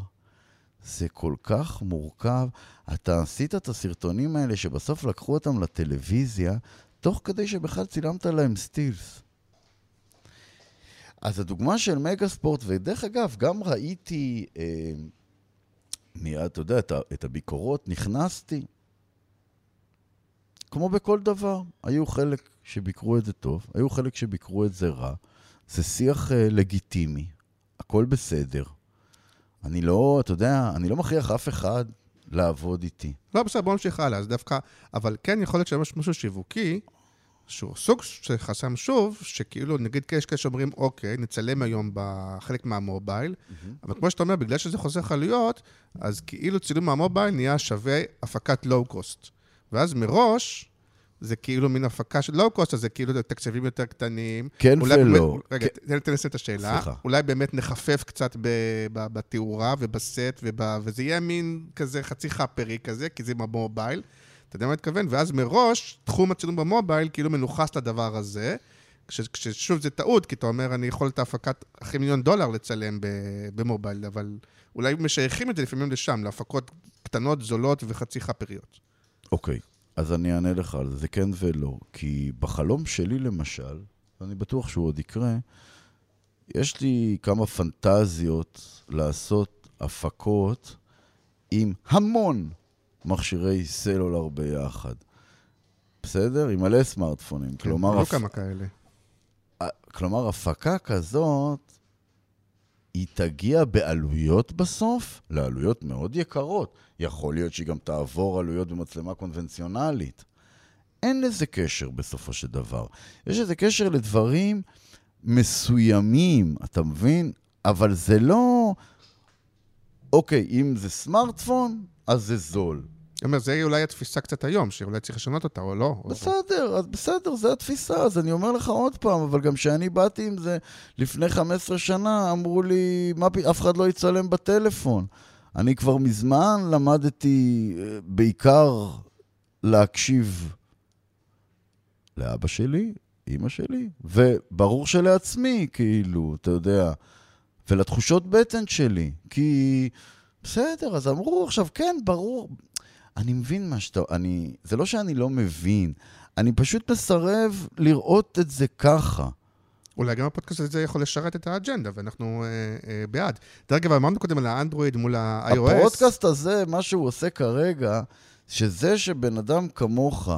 זה כל כך מורכב. אתה עשית את הסרטונים האלה שבסוף לקחו אותם לטלוויזיה, תוך כדי שבכלל צילמת להם סטילס. אז הדוגמה של מגה ספורט, ודרך אגב, גם ראיתי, אה, מיד, אתה יודע, את, את הביקורות, נכנסתי. כמו בכל דבר, היו חלק שביקרו את זה טוב, היו חלק שביקרו את זה רע. זה שיח אה, לגיטימי, הכל בסדר. אני לא, אתה יודע, אני לא מכריח אף אחד לעבוד איתי. לא, בסדר, בוא נמשיך הלאה. אז דווקא, אבל כן יכול להיות שיש משהו שיווקי, שהוא סוג של חסם שוב, שכאילו, נגיד יש כאלה שאומרים, אוקיי, נצלם היום בחלק מהמובייל, אבל כמו שאתה אומר, בגלל שזה חוסך עלויות, אז כאילו צילום מהמובייל נהיה שווה הפקת לואו-קוסט. ואז מראש, זה כאילו מין הפקה של לואו-קוסט, אז זה כאילו תקציבים יותר קטנים. כן אולי ולא. באמת, רגע, כן. תן לי לנסות את השאלה. סליחה. אולי באמת נחפף קצת ב- ב- בתאורה ובסט, וב- וזה יהיה מין כזה חצי חאפרי כזה, כי זה במובייל. אתה יודע מה אני מתכוון? ואז מראש, תחום הצילום במובייל כאילו מנוכס לדבר הזה. כש- כששוב זה טעות, כי אתה אומר, אני יכול את ההפקת אחרי מיליון דולר לצלם במובייל, אבל אולי משייכים את זה לפעמים לשם, להפקות קטנות, זולות וחצי חאפריות. אוקיי, אז אני אענה לך על זה, זה כן ולא. כי בחלום שלי, למשל, ואני בטוח שהוא עוד יקרה, יש לי כמה פנטזיות לעשות הפקות עם המון מכשירי סלולר ביחד. בסדר? עם מלא סמארטפונים. כלומר, היו הפ- כמה כאלה. כלומר, הפקה כזאת, היא תגיע בעלויות בסוף, לעלויות מאוד יקרות. יכול להיות שהיא גם תעבור עלויות במצלמה קונבנציונלית. אין לזה קשר בסופו של דבר. יש לזה קשר לדברים מסוימים, אתה מבין? אבל זה לא... אוקיי, אם זה סמארטפון, אז זה זול. אני אומר, זה אולי התפיסה קצת היום, שאולי צריך לשנות אותה, או לא. או- בסדר, אז בסדר, זו התפיסה, אז אני אומר לך עוד פעם, אבל גם כשאני באתי עם זה לפני 15 שנה, אמרו לי, מה. אף אחד לא יצלם בטלפון. אני כבר מזמן למדתי אה, בעיקר להקשיב לאבא שלי, אימא שלי, וברור שלעצמי, כאילו, אתה יודע, ולתחושות בטן שלי, כי בסדר, אז אמרו עכשיו, כן, ברור. אני מבין מה שאתה... אני... זה לא שאני לא מבין, אני פשוט מסרב לראות את זה ככה. אולי גם הפודקאסט הזה יכול לשרת את האג'נדה, ואנחנו אה, אה, בעד. דרך אגב, אמרנו קודם על האנדרואיד מול ה-iOS. הפודקאסט הזה, מה שהוא עושה כרגע, שזה שבן אדם כמוך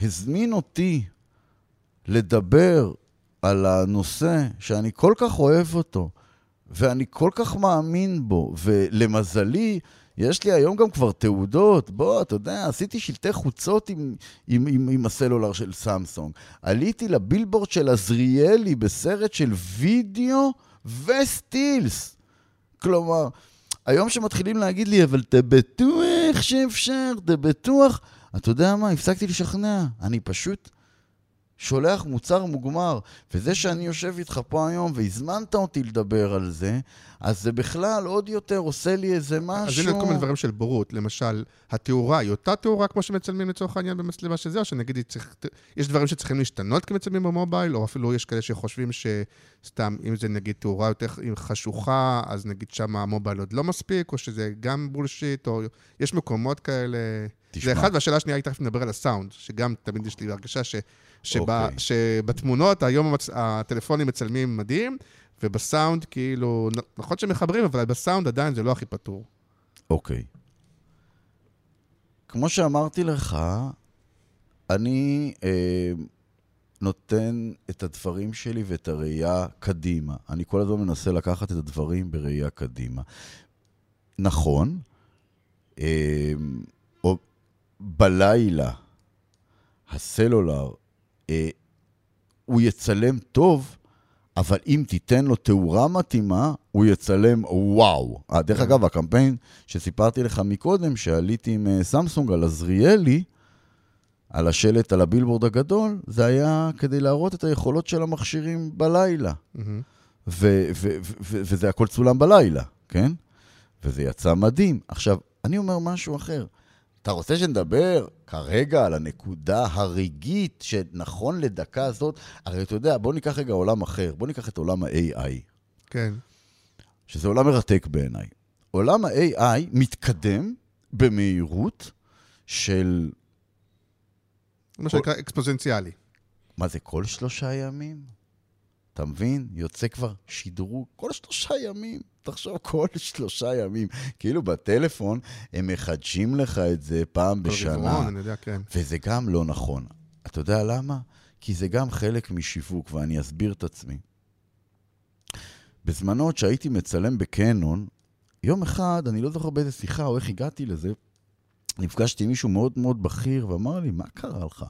הזמין אותי לדבר על הנושא שאני כל כך אוהב אותו, ואני כל כך מאמין בו, ולמזלי, יש לי היום גם כבר תעודות. בוא, אתה יודע, עשיתי שלטי חוצות עם, עם, עם, עם הסלולר של סמסונג. עליתי לבילבורד של עזריאלי בסרט של וידאו וסטילס. כלומר, היום שמתחילים להגיד לי, אבל אתה בטוח שאפשר, אתה בטוח... אתה יודע מה? הפסקתי לשכנע. אני פשוט שולח מוצר מוגמר. וזה שאני יושב איתך פה היום והזמנת אותי לדבר על זה, אז זה בכלל עוד יותר עושה לי איזה משהו... אז הנה כל מיני דברים של בורות. למשל, התאורה היא אותה תאורה כמו שמצלמים לצורך העניין במצלמה שזה, או שנגיד צריך, יש דברים שצריכים להשתנות כמצלמים במובייל, או אפילו יש כאלה שחושבים שסתם, אם זה נגיד תאורה יותר חשוכה, אז נגיד שם המובייל עוד לא מספיק, או שזה גם בולשיט, או יש מקומות כאלה. תשמע. זה אחד, והשאלה השנייה היא תכף נדבר על הסאונד, שגם תמיד יש לי הרגשה ש... שבה, okay. אוקיי. שבתמונות היום המצ... הטלפונים מצלמים מדהים, ובסאונד כאילו, נכון שמחברים, אבל בסאונד עדיין זה לא הכי פתור. אוקיי. Okay. כמו שאמרתי לך, אני אה, נותן את הדברים שלי ואת הראייה קדימה. אני כל הזמן מנסה לקחת את הדברים בראייה קדימה. נכון, אה, או בלילה, הסלולר אה, הוא יצלם טוב, אבל אם תיתן לו תאורה מתאימה, הוא יצלם וואו. אה, דרך אגב, הקמפיין שסיפרתי לך מקודם, שעליתי עם אה, סמסונג על עזריאלי, על השלט על הבילבורד הגדול, זה היה כדי להראות את היכולות של המכשירים בלילה. וזה הכל צולם בלילה, כן? וזה יצא מדהים. עכשיו, אני אומר משהו אחר. אתה רוצה שנדבר כרגע על הנקודה הרגעית שנכון לדקה הזאת? הרי אתה יודע, בוא ניקח רגע עולם אחר, בוא ניקח את עולם ה-AI. כן. שזה עולם מרתק בעיניי. עולם ה-AI מתקדם במהירות של... מה שנקרא אקספוזנציאלי. מה זה, כל שלושה ימים? אתה מבין? יוצא כבר שידרו כל שלושה ימים. תחשוב, כל שלושה ימים. כאילו בטלפון הם מחדשים לך את זה פעם בשנה. רבעון, אני יודע, כן. וזה גם לא נכון. אתה יודע למה? כי זה גם חלק משיווק, ואני אסביר את עצמי. בזמנו, שהייתי מצלם בקנון, יום אחד, אני לא זוכר באיזה שיחה או איך הגעתי לזה, נפגשתי עם מישהו מאוד מאוד בכיר ואמר לי, מה קרה לך?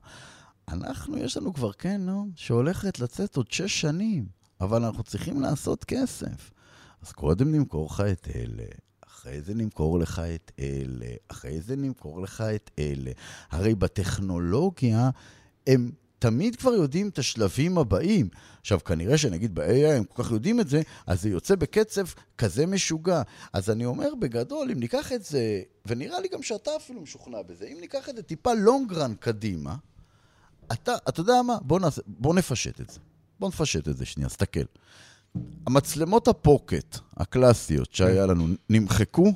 אנחנו, יש לנו כבר קנון שהולכת לצאת עוד שש שנים, אבל אנחנו צריכים לעשות כסף. אז קודם נמכור לך את אלה, אחרי זה נמכור לך את אלה, אחרי זה נמכור לך את אלה. הרי בטכנולוגיה הם תמיד כבר יודעים את השלבים הבאים. עכשיו, כנראה שנגיד ב-AI הם כל כך יודעים את זה, אז זה יוצא בקצב כזה משוגע. אז אני אומר בגדול, אם ניקח את זה, ונראה לי גם שאתה אפילו משוכנע בזה, אם ניקח את זה טיפה לונגרן קדימה, אתה, אתה יודע מה? בוא, נעשה, בוא נפשט את זה. בוא נפשט את זה שנייה, סתכל. המצלמות ה pocket הקלאסיות שהיה לנו, נמחקו?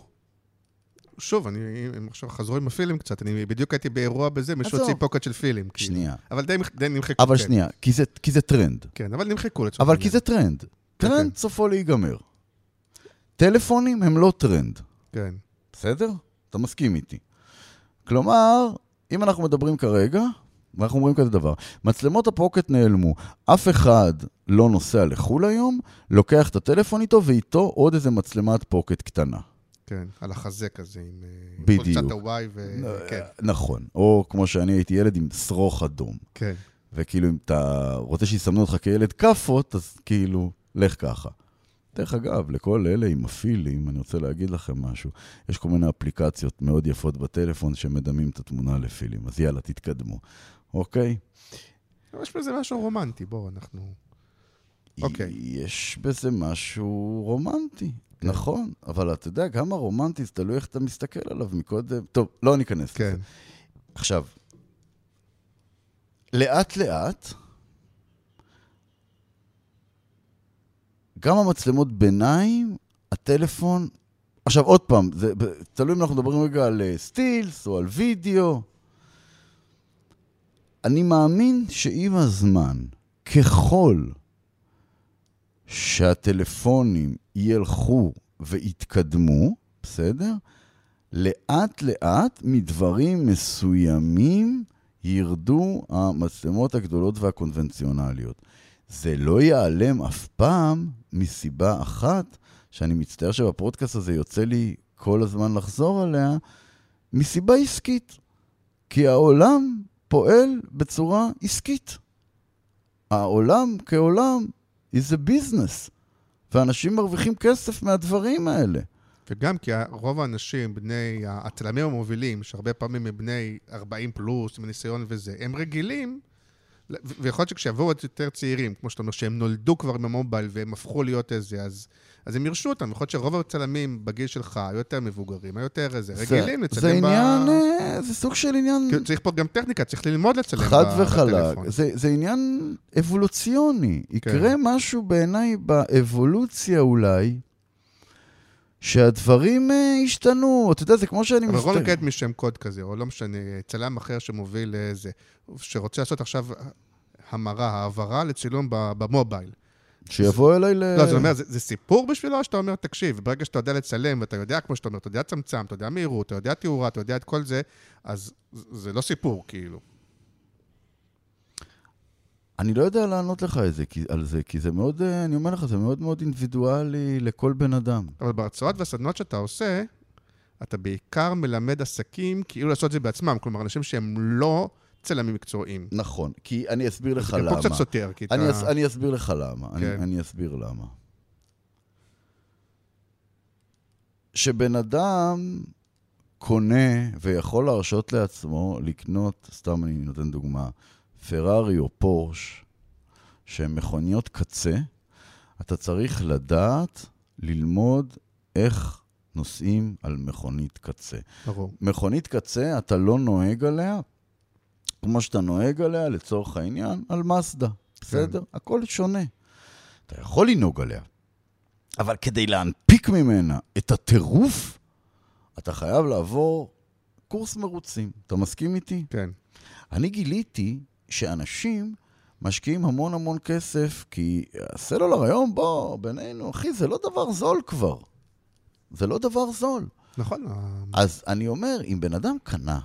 שוב, אני, הם עכשיו חזרו עם הפילים קצת, אני בדיוק הייתי באירוע בזה, מישהו הוציא pocket של פילים. כאילו. שנייה. כאילו. אבל די, די נמחקו. אבל כן. שנייה, כי זה, כי זה טרנד. כן, אבל נמחקו לצורך אבל כי זה טרנד. כן, טרנד כן. סופו להיגמר. טלפונים הם לא טרנד. כן. בסדר? אתה מסכים איתי. כלומר, אם אנחנו מדברים כרגע, ואנחנו אומרים כזה דבר, מצלמות הפוקט נעלמו, אף אחד לא נוסע לחו"ל היום, לוקח את הטלפון איתו ואיתו עוד איזה מצלמת פוקט קטנה. כן, על החזה כזה, עם אה, בדיוק. חולצת הוואי ו... כן. נכון, או כמו שאני הייתי ילד עם שרוך אדום. כן. וכאילו, אם אתה רוצה שיסמנו אותך כילד כאפות, אז כאילו, לך ככה. דרך אגב, לכל אלה עם הפילים, אני רוצה להגיד לכם משהו. יש כל מיני אפליקציות מאוד יפות בטלפון שמדמים את התמונה לפילים, אז יאללה, תתקדמו. אוקיי? יש בזה משהו רומנטי, בואו, אנחנו... אוקיי. יש בזה משהו רומנטי, כן. נכון, אבל אתה יודע, גם הרומנטי, זה תלוי איך אתה מסתכל עליו מקודם. טוב, לא ניכנס כן. לזה. עכשיו, לאט-לאט, גם המצלמות ביניים, הטלפון... עכשיו, עוד פעם, זה תלוי אם אנחנו מדברים רגע על סטילס אה, או על וידאו. אני מאמין שעם הזמן, ככל שהטלפונים ילכו ויתקדמו, בסדר? לאט לאט מדברים מסוימים ירדו המצלמות הגדולות והקונבנציונליות. זה לא ייעלם אף פעם מסיבה אחת, שאני מצטער שבפודקאסט הזה יוצא לי כל הזמן לחזור עליה, מסיבה עסקית. כי העולם פועל בצורה עסקית. העולם כעולם is a business, ואנשים מרוויחים כסף מהדברים האלה. וגם כי רוב האנשים, בני, הצלמים המובילים, שהרבה פעמים הם בני 40 פלוס, עם ניסיון וזה, הם רגילים ויכול להיות שכשיבואו עוד יותר צעירים, כמו שאתה אומר, שהם נולדו כבר עם המובייל והם הפכו להיות איזה, אז, אז הם ירשו אותם. יכול להיות שרוב הצלמים בגיל שלך היו יותר מבוגרים, היו יותר איזה, רגילים לצלם זה עניין, ב... זה סוג של עניין... כי צריך פה גם טכניקה, צריך ללמוד לצלם חד וחלק. זה, זה עניין אבולוציוני. כן. יקרה משהו בעיניי באבולוציה אולי, שהדברים uh, השתנו, אתה יודע, זה כמו שאני מסתכל. אבל נקרא את משם קוד כזה, או לא משנה, צלם אחר שמוביל לאיזה, שרוצה לעשות עכשיו המרה, העברה לצילום במובייל. שיבוא אליי ל... לא, זה אומר, זה, זה סיפור בשבילו, שאתה אומר, תקשיב, ברגע שאתה יודע לצלם, ואתה יודע, כמו שאתה אומר, אתה יודע צמצם, אתה יודע מהירות, אתה יודע תאורה, אתה יודע את כל זה, אז זה לא סיפור, כאילו. אני לא יודע לענות לך את זה, כי, על זה, כי זה מאוד, אה, אני אומר לך, זה מאוד מאוד אינדיבידואלי לכל בן אדם. אבל בהרצאות והסדנות שאתה עושה, אתה בעיקר מלמד עסקים כאילו לעשות את זה בעצמם. כלומר, אנשים שהם לא צלמים מקצועיים. נכון, כי אני אסביר לך למה. זה פה קצת סותר, כי אני, אתה... אני אסביר לך למה. כן. אני, אני אסביר למה. שבן אדם קונה ויכול להרשות לעצמו לקנות, סתם אני נותן דוגמה, פרארי או פורש, שהן מכוניות קצה, אתה צריך לדעת, ללמוד איך נוסעים על מכונית קצה. ברור. מכונית קצה, אתה לא נוהג עליה כמו שאתה נוהג עליה, לצורך העניין, על מסדה. בסדר? כן. הכל שונה. אתה יכול לנהוג עליה, אבל כדי להנפיק ממנה את הטירוף, אתה חייב לעבור קורס מרוצים. אתה מסכים איתי? כן. אני גיליתי שאנשים משקיעים המון המון כסף, כי הסלולר היום, בוא, בינינו, אחי, זה לא דבר זול כבר. זה לא דבר זול. נכון. אז אני אומר, אם בן אדם קנה...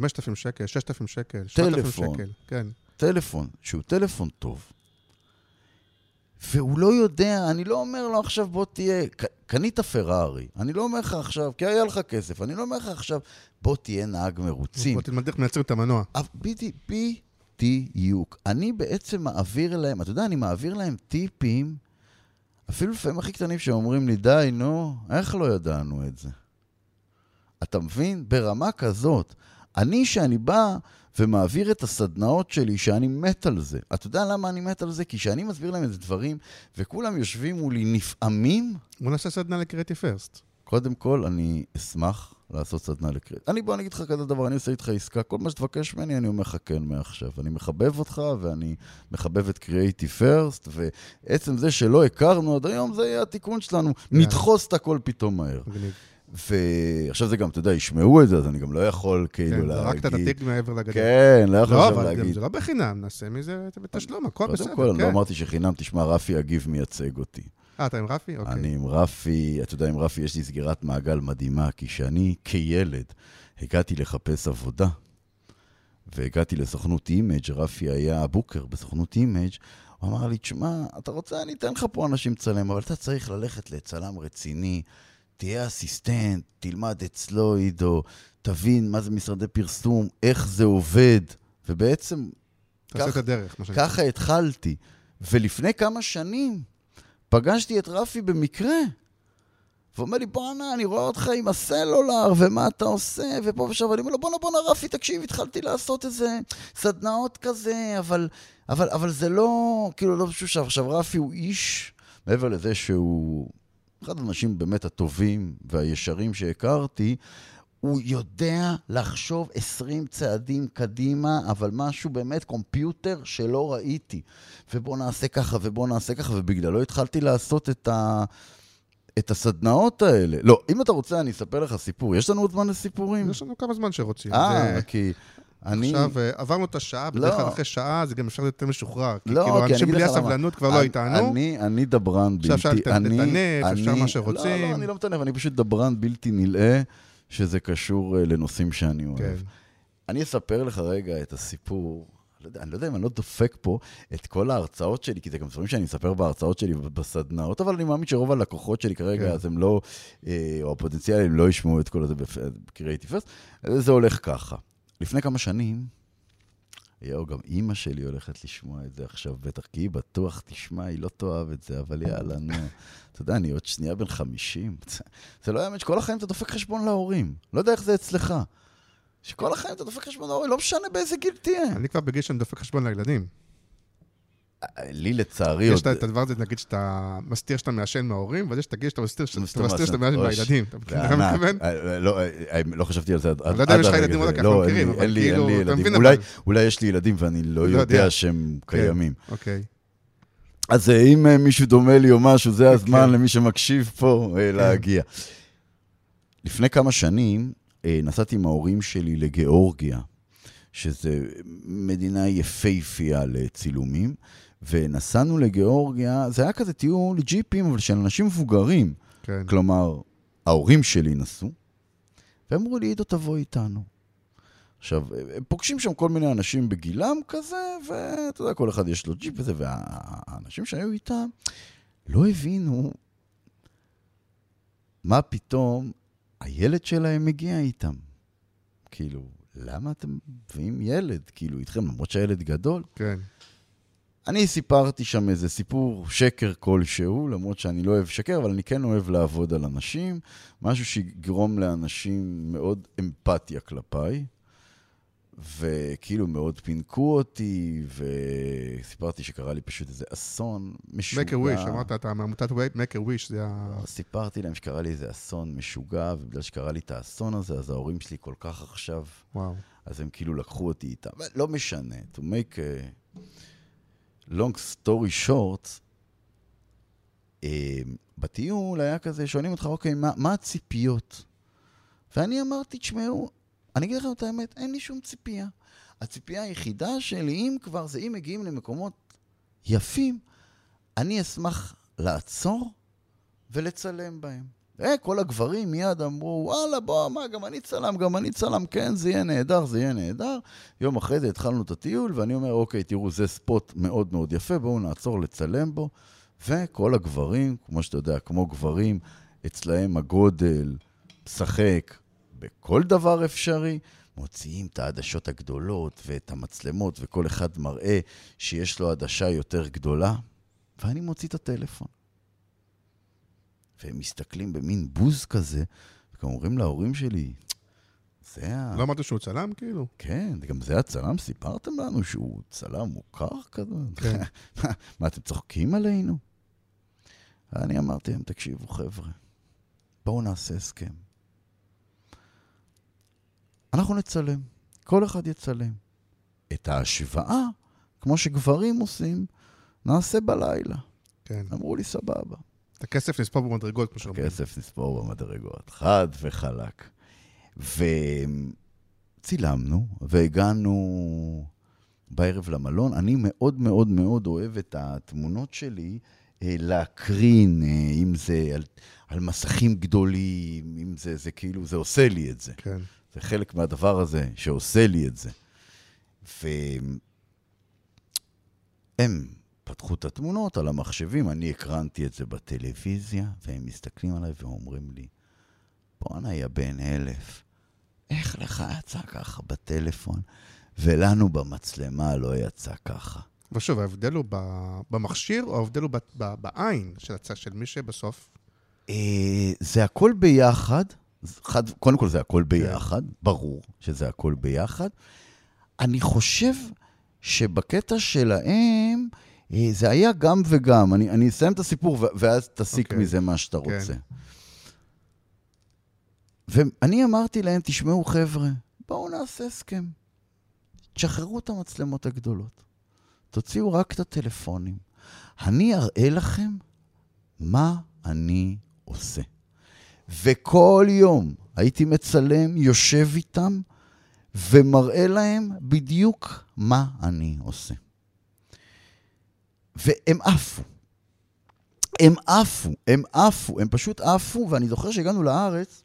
5,000 שקל, 6,000 שקל, 7,000 שקל, כן. טלפון, שהוא טלפון טוב, והוא לא יודע, אני לא אומר לו עכשיו בוא תהיה, קנית פרארי, אני לא אומר לך עכשיו, כי היה לך כסף, אני לא אומר לך עכשיו בוא תהיה נהג מרוצים. בוא תלמד איך מייצר את המנוע. בדיוק. אני בעצם מעביר להם, אתה יודע, אני מעביר להם טיפים, אפילו לפעמים הכי קטנים שאומרים לי, די, נו, איך לא ידענו את זה? אתה מבין? ברמה כזאת. אני, שאני בא ומעביר את הסדנאות שלי, שאני מת על זה. אתה יודע למה אני מת על זה? כי כשאני מסביר להם איזה דברים, וכולם יושבים מולי נפעמים... בוא נעשה סדנה לקריאטי פרסט. קודם כל, אני אשמח לעשות סדנה לקריאטי. אני, בוא אני אגיד לך כזה דבר, אני עושה איתך עסקה, כל מה שתבקש ממני, אני אומר לך כן מעכשיו. אני מחבב אותך, ואני מחבב את קריאטי פרסט, ועצם זה שלא הכרנו עד היום, זה יהיה התיקון שלנו. Yeah. כן. נדחוס את הכל פתאום מהר. ועכשיו זה גם, אתה יודע, ישמעו את זה, אז אני גם לא יכול כאילו כן, להגיד... כן, זרקת את התיק מעבר לגדר. כן, לא יכול לא, עכשיו להגיד. לא, אבל זה לא בחינם, נעשה מזה בתשלום, הכל בסדר, כן. קודם כל, אני לא כן. אמרתי שחינם, תשמע, רפי אגיב מייצג אותי. אה, אתה עם רפי? אוקיי. אני עם רפי, אתה יודע, עם רפי יש לי סגירת מעגל מדהימה, כי כשאני כילד הגעתי לחפש עבודה, והגעתי לסוכנות אימג', רפי היה בוקר בסוכנות אימג', הוא אמר לי, תשמע, אתה רוצה, אני אתן לך פה אנשים לצלם, אבל אתה צריך ללכת לצלם רציני. תהיה אסיסטנט, תלמד אצלו, עידו, תבין מה זה משרדי פרסום, איך זה עובד, ובעצם... תעשה כך, את הדרך, מה שנקרא. ככה התחלתי. ולפני כמה שנים פגשתי את רפי במקרה, ואומר לי, בואנה, אני רואה אותך עם הסלולר, ומה אתה עושה, ופה ושם, ואני אומר לו, בואנה, בואנה, רפי, תקשיב, התחלתי לעשות איזה סדנאות כזה, אבל, אבל, אבל זה לא, כאילו, לא פשוט עכשיו, רפי הוא איש, מעבר לזה שהוא אחד האנשים באמת הטובים והישרים שהכרתי, הוא יודע לחשוב 20 צעדים קדימה, אבל משהו באמת קומפיוטר שלא ראיתי. ובוא נעשה ככה ובוא נעשה ככה, ובגללו התחלתי לעשות את, ה... את הסדנאות האלה. לא, אם אתה רוצה, אני אספר לך סיפור. יש לנו עוד זמן לסיפורים? יש לנו כמה זמן שרוצים. אה, זה... כי... אני... עכשיו, אה, עברנו את השעה, בדרך כלל לא. אחרי שעה זה גם אפשר להיות יותר משוחרר. לא, כי כאילו, אנשים בלי הסבלנות כבר לא איתנו. אני, אני דברן בלתי... אפשר לטנף, אפשר מה שרוצים. לא, לא, אני לא מטנף, אני פשוט דברן בלתי נלאה, שזה קשור אה, לנושאים שאני אוהב. כן. אני אספר לך רגע את הסיפור. לא יודע, אני לא יודע אם אני לא דופק פה את כל ההרצאות שלי, כי זה גם דברים שאני מספר בהרצאות שלי בסדנאות, אבל אני מאמין שרוב הלקוחות שלי כרגע, כן. אז הם לא, אה, או הפוטנציאלים לא ישמעו את כל זה בקריאיטיב פרסט. זה הולך ככה. לפני כמה שנים, יואו, גם אימא שלי הולכת לשמוע את זה עכשיו, בטח, כי היא בטוח תשמע, היא לא תאהב את זה, אבל יאללה, נו. אתה יודע, אני עוד שנייה בן 50. זה לא יאמן שכל החיים אתה דופק חשבון להורים. לא יודע איך זה אצלך. שכל החיים אתה דופק חשבון ההורים, לא משנה באיזה גיל תהיה. אני כבר בגיל שאני דופק חשבון לילדים. לי לצערי יש עוד... את- את הדבר הזה, נגיד שאתה מסתיר שאתה מעשן מההורים, ואז יש את הגיל שאתה מסתיר שאתה מעשן. מהילדים. אתה מבין. מתכוון? אה, לא, אה, אה, לא חשבתי על זה עד אני לא יודע אם יש לך ילדים או לא, הרגע. אנחנו מכירים, אבל כאילו, אתה ילדים. מבין, אולי- יש לי ילדים ואני לא לא יודע. שהם קיימים. אוקיי. אז אה, אם אה, מישהו דומה לי או משהו, זה הזמן כן. למי שמקשיב פה אה, להגיע. לפני כמה שנים אה, נסעתי עם ההורים שלי לגיאורגיה, שזה מדינה יפייפייה לצילומים, ונסענו לגיאורגיה, זה היה כזה טיול ג'יפים, אבל של אנשים מבוגרים. כן. כלומר, ההורים שלי נסעו, ואמרו לי, עידו, תבוא איתנו. עכשיו, הם פוגשים שם כל מיני אנשים בגילם כזה, ואתה יודע, כל אחד יש לו ג'יפ וזה, והאנשים שהיו איתם לא הבינו מה פתאום הילד שלהם מגיע איתם. כאילו, למה אתם מביאים ילד, כאילו, איתכם, למרות שהילד גדול? כן. אני סיפרתי שם איזה סיפור שקר כלשהו, למרות שאני לא אוהב שקר, אבל אני כן אוהב לעבוד על אנשים, משהו שיגרום לאנשים מאוד אמפתיה כלפיי, וכאילו מאוד פינקו אותי, וסיפרתי שקרה לי פשוט איזה אסון משוגע. make a wish, אמרת, אתה מעמותת make a wish, זה ה... סיפרתי להם שקרה לי איזה אסון משוגע, ובגלל שקרה לי את האסון הזה, אז ההורים שלי כל כך עכשיו וואו. אז הם כאילו לקחו אותי איתם. לא משנה, to make a long story short, אה, בטיול היה כזה, שואלים אותך, אוקיי, מה, מה הציפיות? ואני אמרתי, תשמעו, אני אגיד לכם את האמת, אין לי שום ציפייה. הציפייה היחידה שלי, אם כבר, זה אם מגיעים למקומות יפים, אני אשמח לעצור ולצלם בהם. וכל הגברים מיד אמרו, וואלה, בוא, מה, גם אני צלם, גם אני צלם, כן, זה יהיה נהדר, זה יהיה נהדר. יום אחרי זה התחלנו את הטיול, ואני אומר, אוקיי, תראו, זה ספוט מאוד מאוד יפה, בואו נעצור לצלם בו. וכל הגברים, כמו שאתה יודע, כמו גברים, אצלהם הגודל משחק בכל דבר אפשרי. מוציאים את העדשות הגדולות ואת המצלמות, וכל אחד מראה שיש לו עדשה יותר גדולה, ואני מוציא את הטלפון. והם מסתכלים במין בוז כזה, וגם אומרים להורים שלי, זה ה... לא אמרת שהוא צלם, כאילו? כן, גם זה הצלם, סיפרתם לנו שהוא צלם מוכר כזה? כן. מה, אתם צוחקים עלינו? ואני אמרתי להם, תקשיבו, חבר'ה, בואו נעשה הסכם. אנחנו נצלם, כל אחד יצלם. את ההשוואה, כמו שגברים עושים, נעשה בלילה. כן. אמרו לי, סבבה. את הכסף נספור במדרגות, כמו שאומרים. כסף נספור במדרגות, חד וחלק. וצילמנו, והגענו בערב למלון. אני מאוד מאוד מאוד אוהב את התמונות שלי אה, להקרין, אה, אם זה על, על מסכים גדולים, אם זה, זה כאילו, זה עושה לי את זה. כן. זה חלק מהדבר הזה שעושה לי את זה. והם פתחו את התמונות על המחשבים, אני הקרנתי את זה בטלוויזיה, והם מסתכלים עליי ואומרים לי, בואנה, יא בן אלף, איך לך יצא ככה בטלפון, ולנו במצלמה לא יצא ככה. ושוב, ההבדל הוא במכשיר, או ההבדל הוא ב- ב- בעין של הצד של מי שבסוף... אה, זה הכל ביחד, חד, קודם כל זה הכל ביחד, ברור שזה הכל ביחד. אני חושב שבקטע שלהם, זה היה גם וגם. אני, אני אסיים את הסיפור ואז תסיק אוקיי. מזה מה שאתה כן. רוצה. ואני אמרתי להם, תשמעו חבר'ה, בואו נעשה הסכם. תשחררו את המצלמות הגדולות. תוציאו רק את הטלפונים. אני אראה לכם מה אני עושה. וכל יום הייתי מצלם, יושב איתם, ומראה להם בדיוק מה אני עושה. והם עפו. הם עפו, הם עפו, הם פשוט עפו, ואני זוכר שהגענו לארץ,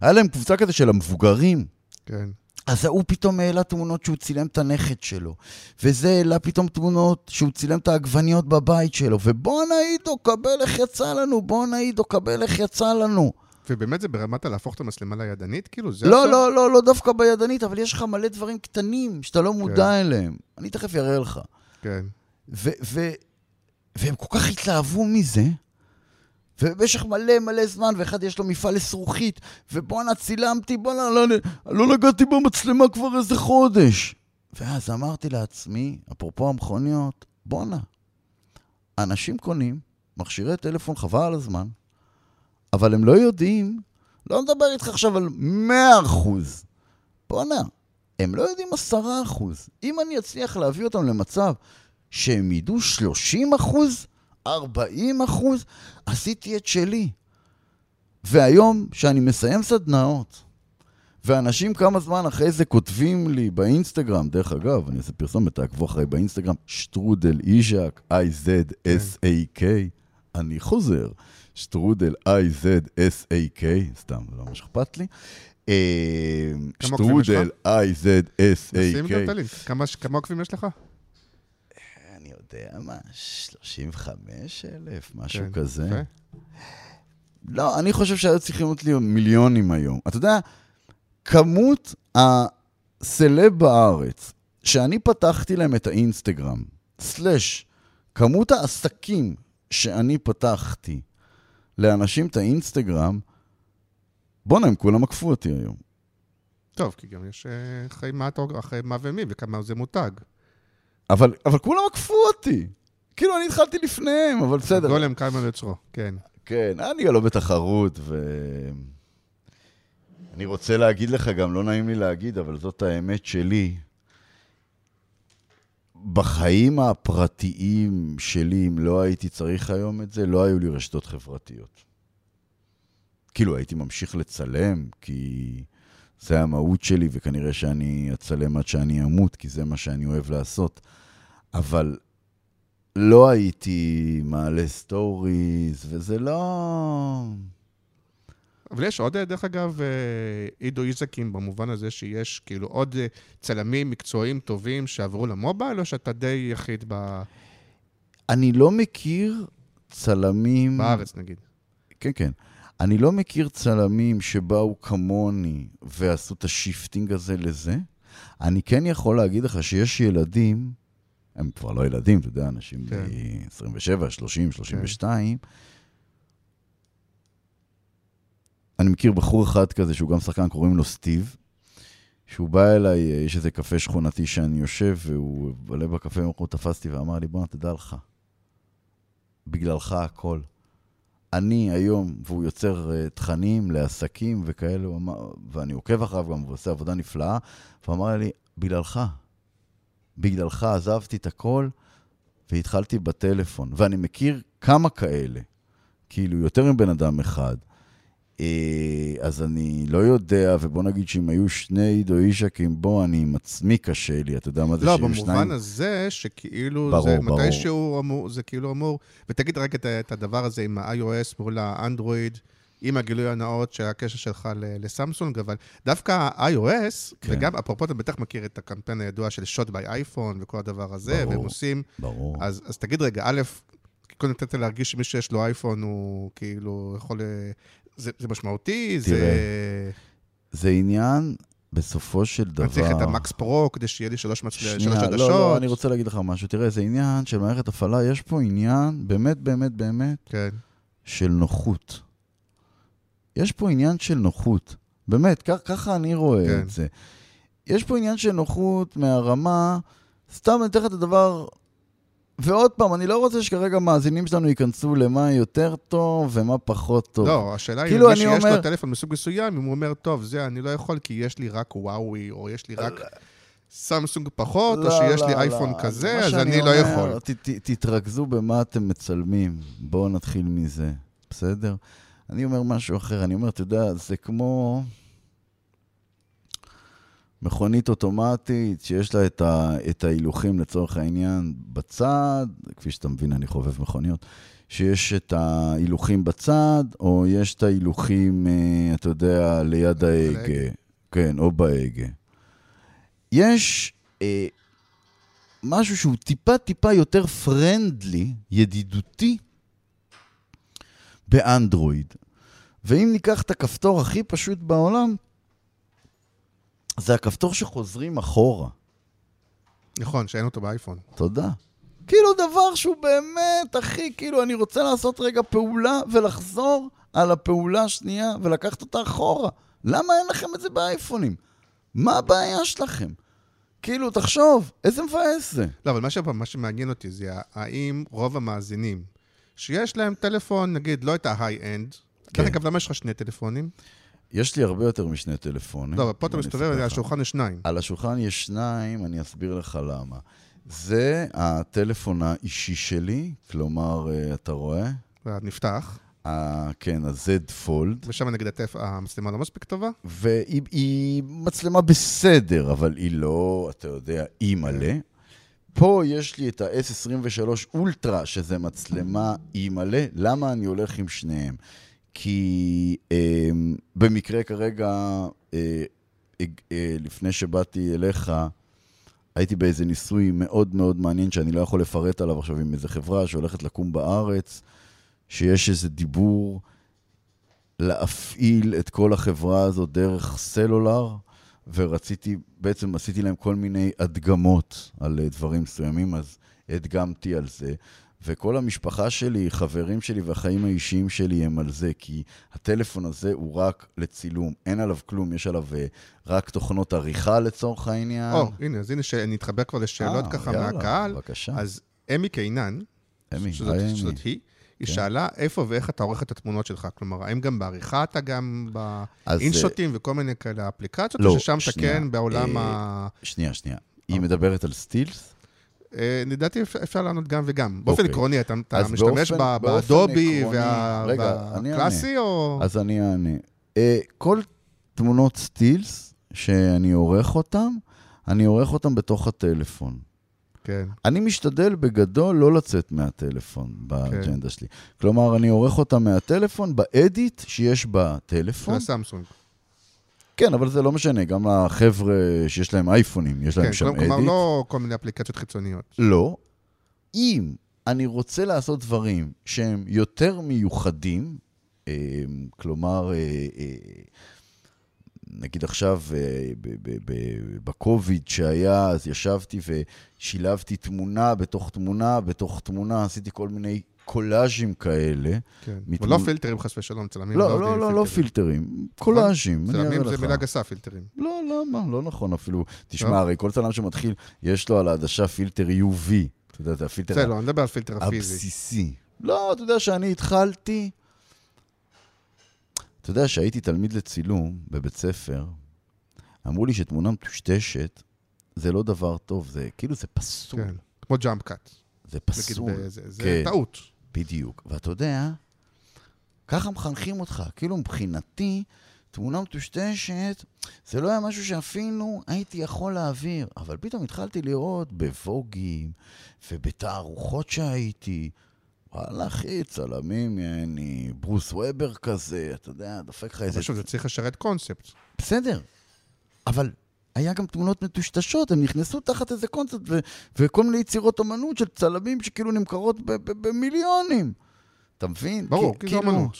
היה להם קבוצה כזה של המבוגרים, כן. אז ההוא פתאום העלה תמונות שהוא צילם את הנכד שלו, וזה העלה פתאום תמונות שהוא צילם את העגבניות בבית שלו, ובואנה עידו, קבל איך יצא לנו, בואנה עידו, קבל איך יצא לנו. ובאמת זה ברמת הלהפוך את המצלמה לידנית? כאילו, זה לא, עכשיו? לא, לא, לא דווקא בידנית, אבל יש לך מלא דברים קטנים שאתה לא מודע כן. אליהם. אני תכף אראה לך. כן. ו- ו- והם כל כך התלהבו מזה, ובמשך מלא מלא זמן, ואחד יש לו מפעל לזכוכית, ובואנה, צילמתי, בואנה, לא, לא, לא נגעתי במצלמה כבר איזה חודש. ואז אמרתי לעצמי, אפרופו המכוניות, בואנה, אנשים קונים מכשירי טלפון חבל על הזמן, אבל הם לא יודעים, לא מדבר איתך עכשיו על 100 אחוז. בואנה, הם לא יודעים 10 אחוז. אם אני אצליח להביא אותם למצב שהם ידעו 30 אחוז, 40 אחוז, עשיתי את שלי. והיום, שאני מסיים סדנאות, ואנשים כמה זמן אחרי זה כותבים לי באינסטגרם, דרך אגב, אני אעשה פרסומת, תעקבו אחרי באינסטגרם, שטרודל איז'ק, I-Z-S-A-K, אני חוזר, שטרודל I-Z-S-A-K, סתם, זה לא מה שאכפת לי. אה? שטרודל I-Z-S-A-K. כמה עוקבים יש לך? יודע מה, 35 אלף, משהו כן, כזה. יפה. לא, אני חושב שהיו צריכים להיות לי מיליונים היום. אתה יודע, כמות הסלב בארץ, שאני פתחתי להם את האינסטגרם, סלאש, כמות העסקים שאני פתחתי לאנשים את האינסטגרם, בואנה, הם כולם עקפו אותי היום. טוב, כי גם יש אה, אחרי מה אתה אחרי מה ומי, וכמה זה מותג. אבל, אבל כולם עקפו אותי. כאילו, אני התחלתי לפניהם, אבל בסדר. גולם קיימן ליוצרו, כן. כן, אני לא בתחרות, ו... אני רוצה להגיד לך, גם לא נעים לי להגיד, אבל זאת האמת שלי. בחיים הפרטיים שלי, אם לא הייתי צריך היום את זה, לא היו לי רשתות חברתיות. כאילו, הייתי ממשיך לצלם, כי זה המהות שלי, וכנראה שאני אצלם עד שאני אמות, כי זה מה שאני אוהב לעשות. אבל לא הייתי מעלה סטוריז, וזה לא... אבל יש עוד, אה, דרך אגב, אה, עידו איז׳ק, במובן הזה שיש כאילו עוד אה, צלמים מקצועיים טובים שעברו למובייל, או שאתה די יחיד ב... אני לא מכיר צלמים... בארץ, נגיד. כן, כן. אני לא מכיר צלמים שבאו כמוני ועשו את ה shifting הזה לזה. אני כן יכול להגיד לך שיש ילדים, הם כבר לא ילדים, אתה יודע, אנשים כן. בני 27, 30, 32. אני מכיר בחור אחד כזה שהוא גם שחקן, קוראים לו סטיב, שהוא בא אליי, יש איזה קפה שכונתי שאני יושב, והוא עולה בקפה, הוא תפסתי ואמר לי, בואנה, תדע לך, בגללך הכל. אני היום, והוא יוצר uh, תכנים לעסקים וכאלה, הוא ואני עוקב אחריו גם, והוא עושה עבודה נפלאה, והוא אמר לי, בגללך, בגללך עזבתי את הכל והתחלתי בטלפון. ואני מכיר כמה כאלה, כאילו, יותר מבן אדם אחד. אה, אז אני לא יודע, ובוא נגיד שאם היו שני עידו אישקים, בוא, אני עם עצמי קשה לי, אתה יודע מה זה לא, במובן שניים? הזה שכאילו, ברור, זה ברור. מתישהו אמור, זה כאילו אמור, ותגיד רק את, את הדבר הזה עם ה-iOS מול האנדרואיד, עם הגילוי הנאות של הקשר שלך לסמסונג, אבל דווקא ה-iOS, כן. וגם, אפרופו, אתה בטח מכיר את הקמפיין הידוע של שוט ביי אייפון וכל הדבר הזה, ברור. והם עושים, ברור. אז, אז תגיד רגע, א', קודם נתת להרגיש שמי שיש לו אייפון הוא כאילו יכול... זה, זה משמעותי, זה... תראה, זה עניין, בסופו של דבר... אני צריך את המקס פרו כדי שיהיה לי שלוש. שלוש שנייה, עדשות. לא, לא, אני רוצה להגיד לך משהו. תראה, זה עניין של מערכת הפעלה, יש פה עניין, באמת, באמת, באמת, כן. של נוחות. יש פה עניין של נוחות. באמת, כך, ככה אני רואה כן. את זה. יש פה עניין של נוחות מהרמה, סתם אני אתן לך את הדבר, ועוד פעם, אני לא רוצה שכרגע מאזינים שלנו ייכנסו למה יותר טוב ומה פחות טוב. לא, השאלה היא כאילו, מי שיש אומר- לו טלפון מסוג מסוים, אם הוא אומר, טוב, זה אני לא יכול כי יש לי רק וואוי, או יש לי רק סמסונג פחות, או לא, שיש לי לא, אייפון לא. כזה, אז אני לא אומר, יכול. ת, ת, תתרכזו במה אתם מצלמים. בואו נתחיל מזה, בסדר? אני אומר משהו אחר, אני אומר, אתה יודע, זה כמו מכונית אוטומטית שיש לה את, ה, את ההילוכים לצורך העניין בצד, כפי שאתה מבין, אני חובב מכוניות, שיש את ההילוכים בצד, או יש את ההילוכים, אה, אתה יודע, ליד ההגה. ההגה. כן, או בהגה. יש אה, משהו שהוא טיפה-טיפה יותר פרנדלי, ידידותי, באנדרואיד. ואם ניקח את הכפתור הכי פשוט בעולם, זה הכפתור שחוזרים אחורה. נכון, שאין אותו באייפון. תודה. כאילו דבר שהוא באמת, אחי, כאילו אני רוצה לעשות רגע פעולה ולחזור על הפעולה השנייה ולקחת אותה אחורה. למה אין לכם את זה באייפונים? מה הבעיה שלכם? כאילו, תחשוב, איזה מבאס זה. לא, אבל מה, שפה, מה שמעניין אותי זה האם רוב המאזינים שיש להם טלפון, נגיד, לא את ההיי-אנד, כן. דרך אגב, למה יש לך שני טלפונים? יש לי הרבה יותר משני טלפונים. לא, אבל פה אתה מסתובב, על. השולחן יש שניים. על השולחן יש שניים, אני אסביר לך למה. זה הטלפון האישי שלי, כלומר, אה, אתה רואה? נפתח, ה- כן, ה-Z Fold, ושם נגיד הטף- המצלמה לא מספיק טובה. והיא היא מצלמה בסדר, אבל היא לא, אתה יודע, אי מלא. פה יש לי את ה-S23 אולטרה, שזה מצלמה אי מלא. למה אני הולך עם שניהם? כי אה, במקרה כרגע, אה, אה, אה, לפני שבאתי אליך, הייתי באיזה ניסוי מאוד מאוד מעניין, שאני לא יכול לפרט עליו עכשיו, עם איזה חברה שהולכת לקום בארץ, שיש איזה דיבור להפעיל את כל החברה הזאת דרך סלולר, ורציתי, בעצם עשיתי להם כל מיני הדגמות על אה, דברים מסוימים, אז הדגמתי על זה. וכל המשפחה שלי, חברים שלי והחיים האישיים שלי הם על זה, כי הטלפון הזה הוא רק לצילום, אין עליו כלום, יש עליו אה, רק תוכנות עריכה לצורך העניין. או, הנה, אז הנה, אני אתחבר כבר לשאלות אה, ככה יאללה, מהקהל. בבקשה. אז אמי קינן, אמי, שזאת היי, אמי. שזאת היא, היא כן. שאלה איפה ואיך אתה עורך את התמונות שלך. כלומר, האם גם בעריכה אתה גם באינשוטים וכל מיני כאלה אפליקציות, לא, או ששם אתה שנייה. כן בעולם אה, ה... שנייה, שנייה. היא מדברת על סטילס? אה, לדעתי אפשר- לענות גם וגם. באופן אוקיי. עקרוני, אתה משתמש באדובי והקלאסי, או... אז אני אענה. אה, כל תמונות סטילס שאני עורך אותן, אני עורך אותן בתוך הטלפון. כן. אני משתדל בגדול לא לצאת מהטלפון באג'נדה שלי. כלומר, אני עורך אותה מהטלפון באדיט שיש של בטלפון. הסמסונג. כן, אבל זה לא משנה, גם לחבר'ה שיש להם אייפונים, יש להם כן, שם כלומר, אדיט. לא כל מיני אפליקציות חיצוניות. לא. אם אני רוצה לעשות דברים שהם יותר מיוחדים, אה, כלומר, אה, אה, נגיד עכשיו, אה, בקוביד שהיה, אז ישבתי ושילבתי תמונה בתוך תמונה בתוך תמונה, עשיתי כל מיני קולאז'ים כאלה. כן. מתמונ- ולא פילטרים, חס ושלום, צלמים לא, לא, עם לא, לא פילטרים, קולאז'ים, צלמים זה. מילה גסה, פילטרים. לא, למה? לא נכון אפילו. תשמע, לא? הרי כל צלם שמתחיל, יש לו על העדשה פילטר UV. אתה יודע, זה הפילטר לא, אני מדבר על פילטר הפיזי. הבסיסי. לא, אתה יודע שאני התחלתי... אתה יודע, שהייתי תלמיד לצילום בבית ספר, אמרו לי שתמונה מטושטשת זה לא דבר טוב, זה כאילו זה פסול. כן. כמו ג'אמפ קאט. זה נגיד, פסול. זה- זה כן. טעות. בדיוק. ואתה יודע, ככה מחנכים אותך. כאילו מבחינתי, תמונה מטושטשת, זה לא היה משהו שאפילו הייתי יכול להעביר. אבל פתאום התחלתי לראות בווגים ובתערוכות שהייתי. וואלה, אחי, צלמים, יעני, ברוס וובר כזה, אתה יודע, דופק לך איזה... שוב, זה צריך לשרת קונספט. בסדר, אבל היה גם תמונות מטושטשות, הם נכנסו תחת איזה קונספט, ו- וכל מיני יצירות אומנות של צלמים שכאילו נמכרות במיליונים. אתה מבין? ברור, כי זה כאילו- אמנות.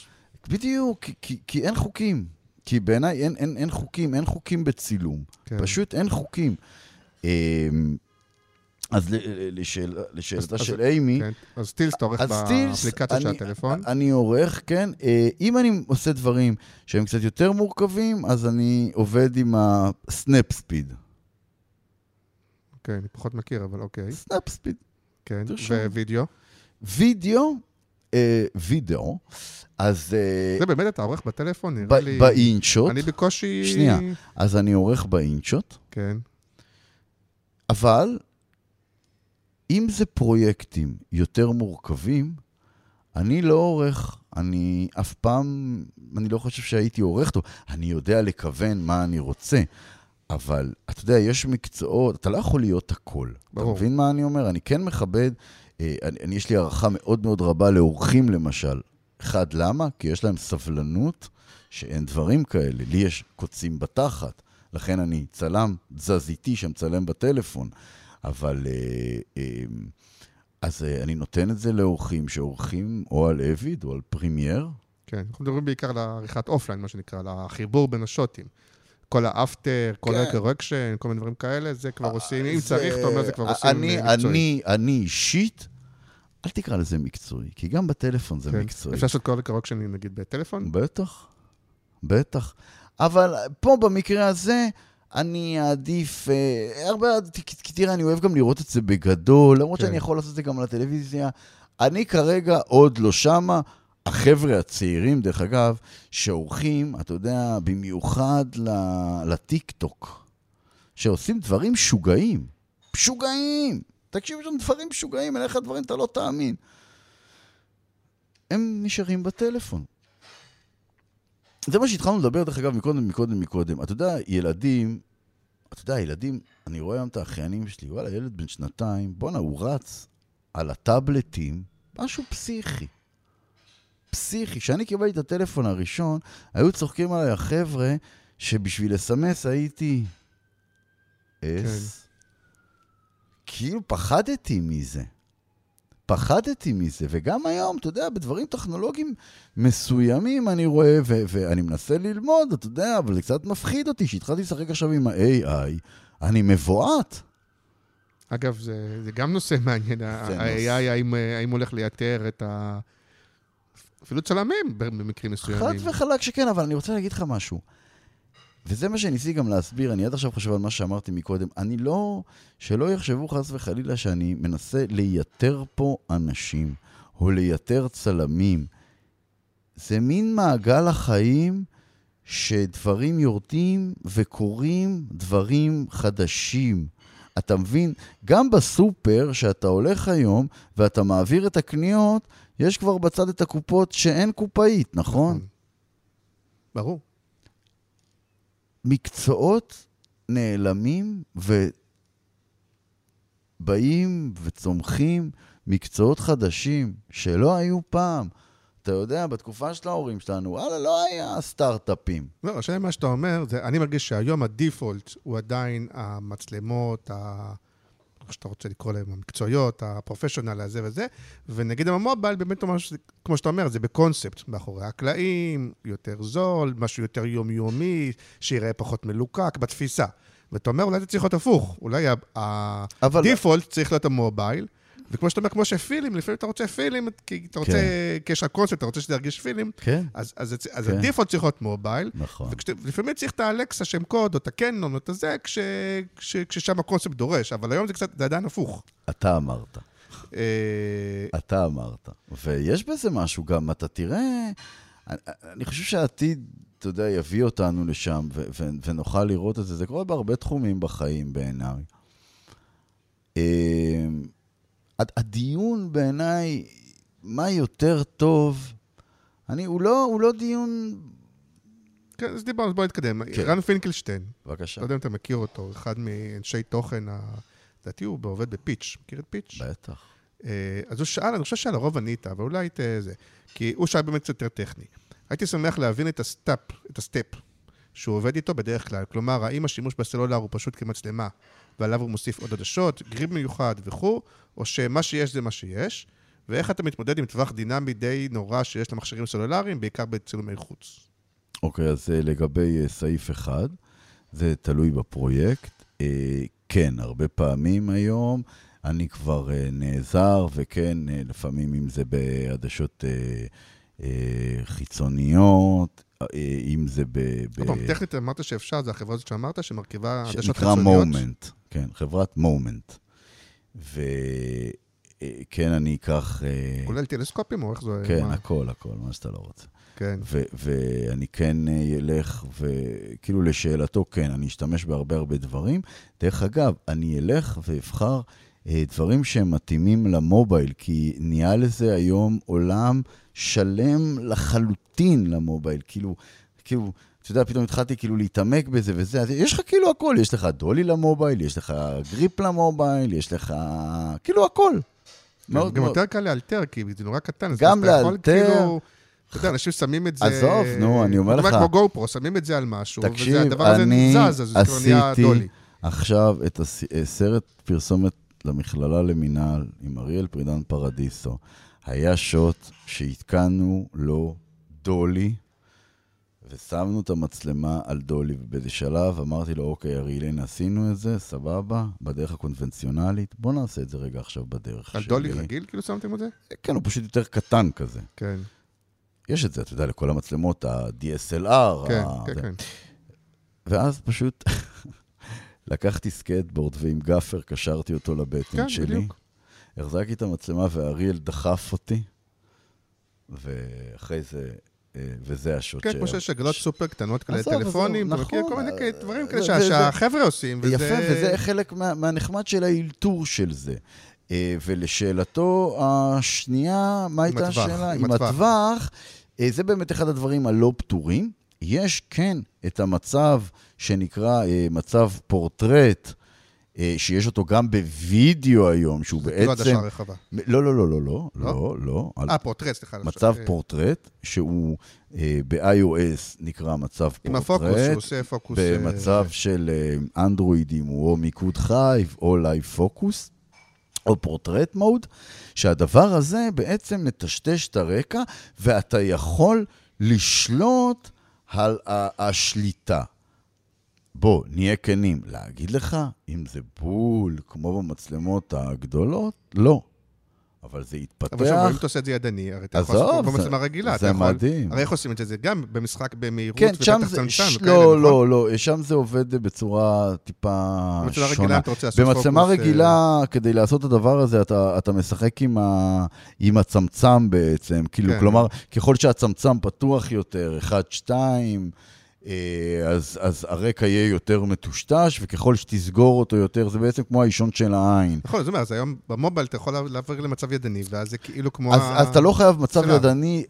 בדיוק, כי, כי, כי אין חוקים. כי בעיניי אין, אין, אין חוקים, אין חוקים בצילום. כן. פשוט אין חוקים. אז לשאלתה של אימי, כן. אז סטילס אתה עורך באפליקציה של הטלפון. אני עורך, כן. אה, אם אני עושה דברים שהם קצת יותר מורכבים, אז אני עובד עם ה Snapseed. כן, אני פחות מכיר, אבל אוקיי. Snapseed. כן. ווידאו. וידאו, אה, וידאו, אז אה, זה באמת אתה עורך בטלפון? נראה לי... ב InShot, אני בקושי... שנייה. אז אני עורך ב InShot, כן. אבל אם זה פרויקטים יותר מורכבים, אני לא עורך, אני אף פעם, אני לא חושב שהייתי עורך טוב. אני יודע לכוון מה אני רוצה, אבל אתה יודע, יש מקצועות, אתה לא יכול להיות הכל. ברור. אתה מבין מה אני אומר? אני כן מכבד, אה, אני, אני, יש לי הערכה מאוד מאוד רבה לאורחים למשל. אחד, למה? כי יש להם סבלנות שאין דברים כאלה. לי יש קוצים בתחת, לכן אני צלם תזזיתי שמצלם בטלפון. אבל... אה, אה, אז אה, אני נותן את זה לעורכים שעורכים או על Avid או על Premiere. כן. אנחנו מדברים בעיקר על עריכת offline, מה שנקרא, על החיבור בין השוטים. כל ה After, כל כן. ה correction, כל מיני דברים כאלה, זה כבר עושים, אם צריך, אתה אומר, זה כבר עושים אני, אה, מקצועי. אני, אני אישית, אל תקרא לזה מקצועי, כי גם בטלפון זה כן. מקצועי. אפשר לעשות כל הקורקשנים, נגיד, בטלפון? בטח, בטח. אבל פה במקרה הזה, אני אעדיף, אה, הרבה, כי- תראה, אני אוהב גם לראות את זה בגדול, למרות כן. שאני יכול לעשות את זה גם על הטלוויזיה. אני כרגע עוד לא שמה. החבר'ה הצעירים, דרך אגב, שעורכים, אתה יודע, במיוחד לטיק-טוק, שעושים דברים משוגעים. משוגעים! תקשיב, יש שם דברים משוגעים, אליך דברים אתה לא תאמין. הם נשארים בטלפון. זה מה שהתחלנו לדבר, דרך אגב, מקודם, מקודם, מקודם. אתה יודע, ילדים, אתה יודע, ילדים, אני רואה היום את האחיינים שלי, וואלה, ילד בן שנתיים, בואנה, הוא רץ על הטאבלטים, משהו פסיכי. פסיכי. כשאני קיבלתי את הטלפון הראשון, היו צוחקים עליי החבר'ה שבשביל לסמס הייתי... אס. כאילו פחדתי מזה. פחדתי מזה, וגם היום, אתה יודע, בדברים טכנולוגיים מסוימים אני רואה, ו- ואני מנסה ללמוד, אתה יודע, אבל זה קצת מפחיד אותי, שהתחלתי לשחק עכשיו עם ה-AI, אני מבועת. אגב, זה, זה גם נושא מעניין, ה-AI, האם, האם הולך לייתר את ה... אפילו צלמים במקרים חד מסוימים. וחלק שכן, אבל אני רוצה להגיד לך משהו. וזה מה שניסיתי גם להסביר, אני עד עכשיו חושב על מה שאמרתי מקודם. אני לא, שלא יחשבו חס וחלילה שאני מנסה לייתר פה אנשים, או לייתר צלמים. זה מין מעגל החיים שדברים יורדים וקורים דברים חדשים. אתה מבין? גם בסופר, שאתה הולך היום ואתה מעביר את הקניות, יש כבר בצד את הקופות שאין קופאית, נכון? ברור. מקצועות נעלמים ובאים וצומחים מקצועות חדשים שלא היו פעם. אתה יודע, בתקופה של ההורים שלנו, וואלה, לא היה סטארט-אפים. לא, השאלה מה שאתה אומר, זה, אני מרגיש שהיום הדיפולט הוא עדיין המצלמות, ה... איך שאתה רוצה לקרוא להם, המקצועיות, הפרופשיונל הזה וזה, ונגיד עם המובייל, באמת, ממש, כמו שאתה אומר, זה בקונספט, מאחורי הקלעים, יותר זול, משהו יותר יומיומי, שיראה פחות מלוקק, בתפיסה. ואתה אומר, אולי זה צריך להיות הפוך, אולי ה- אבל- הדיפולט צריך להיות המובייל, וכמו שאתה אומר, כמו שפילים, לפעמים אתה רוצה פילים, כי אתה רוצה, כן. כי יש לך קונספט, אתה רוצה שזה ירגיש פילים, כן. אז, אז, אז כן. הדיפולט צריך להיות מובייל, נכון. ולפעמים צריך את האלקסה שם קוד, או את הקנון, או את הזה, כש, כש, כששם הקונספט דורש, אבל היום זה קצת, זה עדיין הפוך. אתה אמרת. אה, אתה אמרת. ויש בזה משהו גם, אתה תראה, אני, אני חושב שהעתיד, אתה יודע, יביא אותנו לשם, ו- ו- ונוכל לראות את זה. זה קורה בהרבה תחומים בחיים בעיניי. הד- הדיון בעיניי, מה יותר טוב, אני, הוא לא, הוא לא דיון... כן, אז דיברנו, בוא נתקדם. כן. רן פינקלשטיין, בבקשה. לא יודע אם אתה מכיר אותו, אחד מאנשי תוכן, לדעתי הוא עובד בפיץ', מכיר את פיץ'? בטח. אה, אז הוא שאל, אני חושב שלרוב ענית, אבל אולי את אה, זה. כי הוא שאל באמת קצת יותר טכני. הייתי שמח להבין את ה setup, את ה setup, שהוא עובד איתו בדרך כלל. כלומר, האם השימוש בסלולר הוא פשוט כמצלמה, ועליו הוא מוסיף עוד עדשות, grip מיוחד וכו', או שמה שיש זה מה שיש, ואיך אתה מתמודד עם טווח דינמי די נורא שיש למכשירים סלולריים, בעיקר בצילומי חוץ. אוקיי, אז אה, לגבי אה, סעיף אחד, זה תלוי בפרויקט. אה, כן, הרבה פעמים היום אני כבר נעזר, וכן, לפעמים אם זה בעדשות חיצוניות, אם זה ב... ב- עוד פעם, טכנית אמרת שאפשר, זה החברה הזאת שאמרת, שמרכיבה עדשות שנקרא חיצוניות. מומנט, כן, חברת מומנט. וכן, אני אקח... אה, כולל טלסקופים או איך זה? כן, מה? הכל, הכל, מה שאתה לא רוצה. כן. ואני כן אה, אלך, וכאילו לשאלתו, כן, אני אשתמש בהרבה הרבה דברים. דרך אגב, אני אלך ואבחר אה, דברים שהם מתאימים למובייל, כי נהיה לזה היום עולם שלם לחלוטין למובייל. כאילו, כאילו, אתה יודע, פתאום התחלתי כאילו להתעמק בזה וזה, אז יש לך כאילו הכל, יש לך דולי למובייל, יש לך גריפ למובייל, יש לך כאילו הכל. מאוד גם מאוד. יותר קל לאלתר, כי זה נורא קטן. אז גם אתה יכול. כאילו- אתה יודע, אנשים שמים את זה... עזוב, נו, אני אומר לך. כמו גו פרו, שמים את זה על משהו, תקשיב, והדבר הזה אני זז, אז זה כבר נהיה עשיתי דולי. עכשיו את הסרט פרסומת למכללה למינהל עם אריאל פרידן פרדיסו. היה שוט שהתקנו לו דולי, ושמנו את המצלמה על דולי, ובאיזה שלב אמרתי לו, אוקיי, אריאל, הנה עשינו את זה, סבבה, בדרך הקונבנציונלית, בוא נעשה את זה רגע עכשיו בדרך על שלי. דולי רגיל כאילו שמתם את זה? כן, הוא פשוט יותר קטן כזה. כן. יש את זה, אתה יודע, לכל המצלמות, ה-DSLR. כן, ה- כן, זה. כן. ואז פשוט לקחתי סקייטבורד ועם gaffer קשרתי אותו לבטן כן, שלי. בדיוק. החזקתי את המצלמה ואריאל דחף אותי, ואחרי זה, אה, וזה השוט כן, כמו שיש עגלות סופר קטנות כאלה, טלפונים, נכון. כל מיני כאלה דברים כאלה שהחבר'ה עושים, וזה... יפה, וזה חלק מה, מהנחמד של האלתור של זה. אה, ולשאלתו השנייה, מה הייתה השאלה? עם הטווח. אה, זה באמת אחד הדברים הלא פתורים. יש כן את המצב שנקרא אה, מצב פורטרט, אה, שיש אותו גם בווידאו היום, שהוא זה כאילו בעצם... עדשה רחבה. לא, לא, לא, לא, לא, לא? לא, לא. אה, פורטרט, סליחה. מצב אה, פורטרט, שהוא אה, ב-iOS נקרא מצב פורטרט. עם הפוקוס, שהוא עושה פוקוס... אה, במצב של אה, אנדרואידים הוא או מיקוד חי או live focus, או portrait mode, שהדבר הזה בעצם מטשטש את הרקע, ואתה יכול לשלוט על השליטה. בוא, נהיה כנים. להגיד לך אם זה בול כמו במצלמות הגדולות? לא. אבל זה יתפתח. אבל שוב, אם אתה עושה את זה ידני, הרי אתה יכול לעשות זה- במצלמה רגילה. זה מדהים. הרי איך עושים את זה? זה גם במשחק במהירות כן, שם ובטח ש- וכאלה, לא, נכון? לא, לא, שם זה עובד בצורה טיפה במצלמה רגילה שונה. אתה רוצה לעשות פוקוס... במצלמה אה, רגילה, כדי לעשות את הדבר הזה, אתה, אתה משחק עם, ה, עם הצמצם בעצם. כאילו, כן. כלומר, ככל שהצמצם פתוח יותר, 1, 2, אז, אז הרקע יהיה יותר מטושטש, וככל שתסגור אותו יותר, זה בעצם כמו האישון של העין. נכון, זאת אומרת, אז היום במובייל אתה יכול לעבור למצב ידני, ואז זה כאילו כמו... אז, ה- אז אתה לא חייב מצב סלאם. ידני,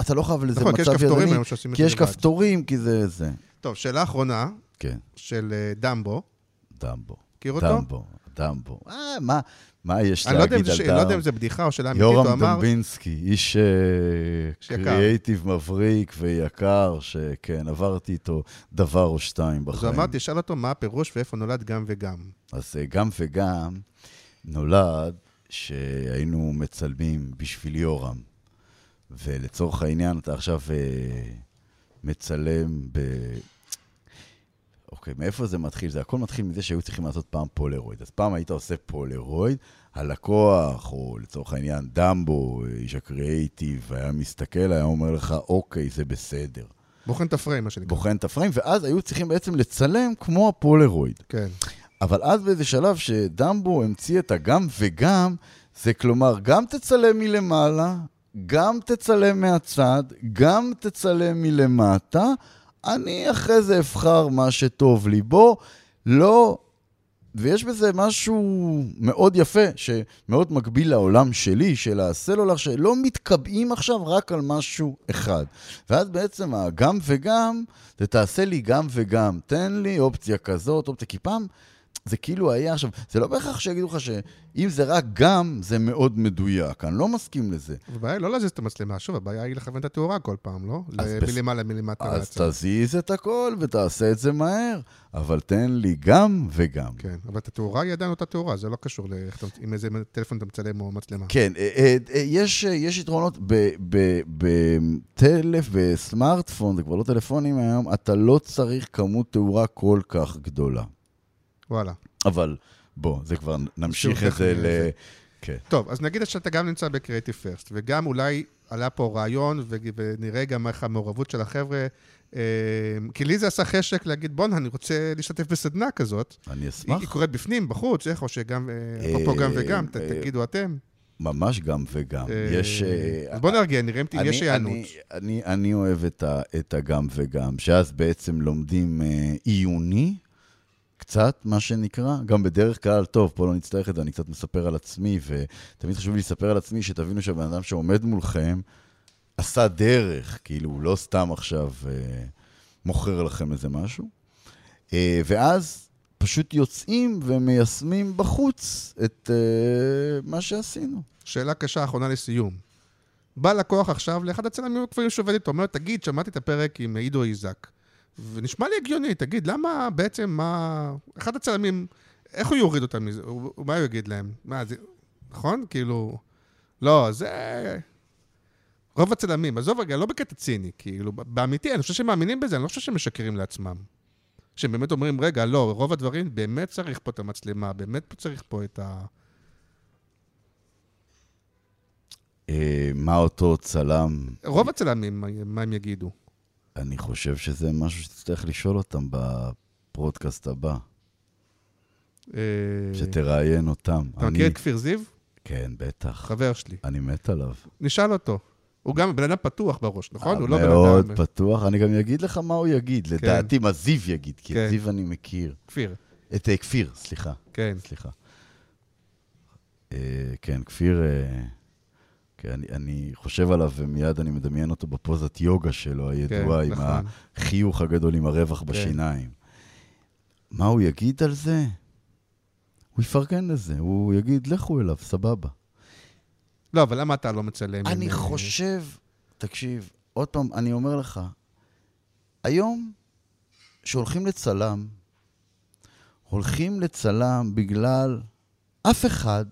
אתה לא חייב לזה נכון, כי יש מצב כפתורים ידני, היום שעושים את כי יש. כפתורים, כי זה זה. טוב, שאלה אחרונה, כן, של אה, דמבו. דמבו. מכיר אותו? דמבו, דמבו. אה, מה, מה יש אני לא להגיד זה על ש- לא יודע? אם זה בדיחה או שאלה אמיתית, הוא יורם אמר... דמבינסקי, איש אה. קריאייטיב מבריק ויקר, שכן, עברתי איתו דבר או שתיים אז הוא בחיים. אמר, תשאל אותו מה הפירוש ואיפה נולד גם וגם. אז אה, גם וגם נולד שהיינו מצלמים בשביל יורם. ולצורך העניין, אתה עכשיו אה, מצלם ב... אוקיי, מאיפה זה מתחיל? זה הכל מתחיל מזה שהיו צריכים לעשות פעם פולרויד. אז פעם היית עושה פולרויד, הלקוח, או לצורך העניין דמבו, איש הקריאייטיב, היה מסתכל, היה אומר לך, אוקיי, זה בסדר. בוחן את הפריים, מה שנקרא. בוחן את הפריים, ואז היו צריכים בעצם לצלם כמו הפולרויד. כן. אבל אז באיזה שלב שדמבו המציא את הגם וגם, זה כלומר, גם תצלם מלמעלה, גם תצלם מהצד, גם תצלם מלמטה, אני אחרי זה אבחר מה שטוב לי. בוא, לא... ויש בזה משהו מאוד יפה, שמאוד מקביל לעולם שלי, של הסלולר, שלא מתקבעים עכשיו רק על משהו אחד. ואז בעצם הגם וגם, זה תעשה לי גם וגם. תן לי אופציה כזאת, אופציה, כי פעם זה כאילו היה עכשיו, זה לא בהכרח שיגידו לך שאם זה רק גם, זה מאוד מדויק. אני לא מסכים לזה. הבעיה היא לא להזיז את המצלמה, שוב, הבעיה היא לכוון את התאורה כל פעם, לא? מלמעלה, מלמטה. אז. תזיז את הכל ותעשה את זה מהר, אבל תן לי גם וגם. כן, אבל את התאורה היא עדיין אותה תאורה, זה לא קשור עם איזה טלפון אתה מצלם או מצלמה. כן, אה, אה, אה, יש, יתרונות בטלף, בסמארטפון, זה כבר לא טלפונים היום, אתה לא צריך כמות תאורה כל כך גדולה. וואלה. אבל בוא, זה כבר נמשיך את זה ל... כן. טוב, אז נגיד שאתה גם נמצא בקריאיטיב פרסט, וגם אולי עלה פה רעיון, ו- ונראה גם איך המעורבות של החבר'ה. אה, כי לי זה עשה חשק להגיד, בואנה, אני רוצה להשתתף בסדנה כזאת. אני אשמח. היא קורית בפנים, בחוץ, איך, או שגם, אה, אפרופו גם וגם, ת- אה, תגידו אתם. ממש גם וגם. יש... אה, אז בוא נרגיע, נראה אם יש היענות. אני, אוהב את, הגם וגם, שאז בעצם לומדים עיוני, קצת, מה שנקרא. גם בדרך כלל, טוב, פה לא נצטרך את זה, אני קצת מספר על עצמי, ותמיד חשוב לי לספר על עצמי, שתבינו שהבן אדם שעומד מולכם עשה דרך, כאילו, הוא לא סתם עכשיו אה, מוכר לכם איזה משהו. אה, ואז פשוט יוצאים ומיישמים בחוץ את אה, מה שעשינו. שאלה קשה אחרונה לסיום. בא לקוח עכשיו לאחד הצלמים הקבועים שעובד איתו, אומר, תגיד, שמעתי את הפרק עם עידו איזק, ונשמע לי הגיוני, תגיד, למה בעצם, מה... אחד הצלמים, איך הוא יוריד אותם מזה? הוא- מה הוא יגיד להם? מה, זה... נכון? כאילו... לא, זה... רוב הצלמים, עזוב רגע, לא בקטע ציני, כאילו, באמיתי, אני חושב שהם מאמינים בזה, אני לא חושב שהם משקרים לעצמם. שהם באמת אומרים, רגע, לא, רוב הדברים, באמת צריך פה את המצלמה, באמת צריך פה את ה... אה, מה אותו צלם? רוב הצלמים, מה הם יגידו? אני חושב שזה משהו שתצטרך לשאול אותם בפרודקאסט הבא, אה, שתראיין אותם. אתה מכיר את כפיר זיו? כן, בטח. חבר שלי. אני מת עליו. נשאל אותו. הוא גם בן אדם פתוח בראש, נכון? הוא לא בן מאוד אדם... פתוח. אני גם אגיד לך מה הוא יגיד. לדעתי, מה זיו יגיד, כי כן. את זיו אני מכיר. כפיר, את אה, כפיר, סליחה. כן. סליחה. אה, כן, כפיר, כן, אני, אני חושב עליו ומיד אני מדמיין אותו בפוזת יוגה שלו, הידועה, עם נכון. החיוך הגדול עם הרווח בשיניים. מה הוא יגיד על זה? הוא יפרגן לזה, הוא יגיד, לכו אליו, סבבה. לא, אבל למה אתה לא מצלם? אני עם, אה, חושב, תקשיב, עוד פעם, אני אומר לך, היום, שהולכים לצלם, הולכים לצלם בגלל אף אחד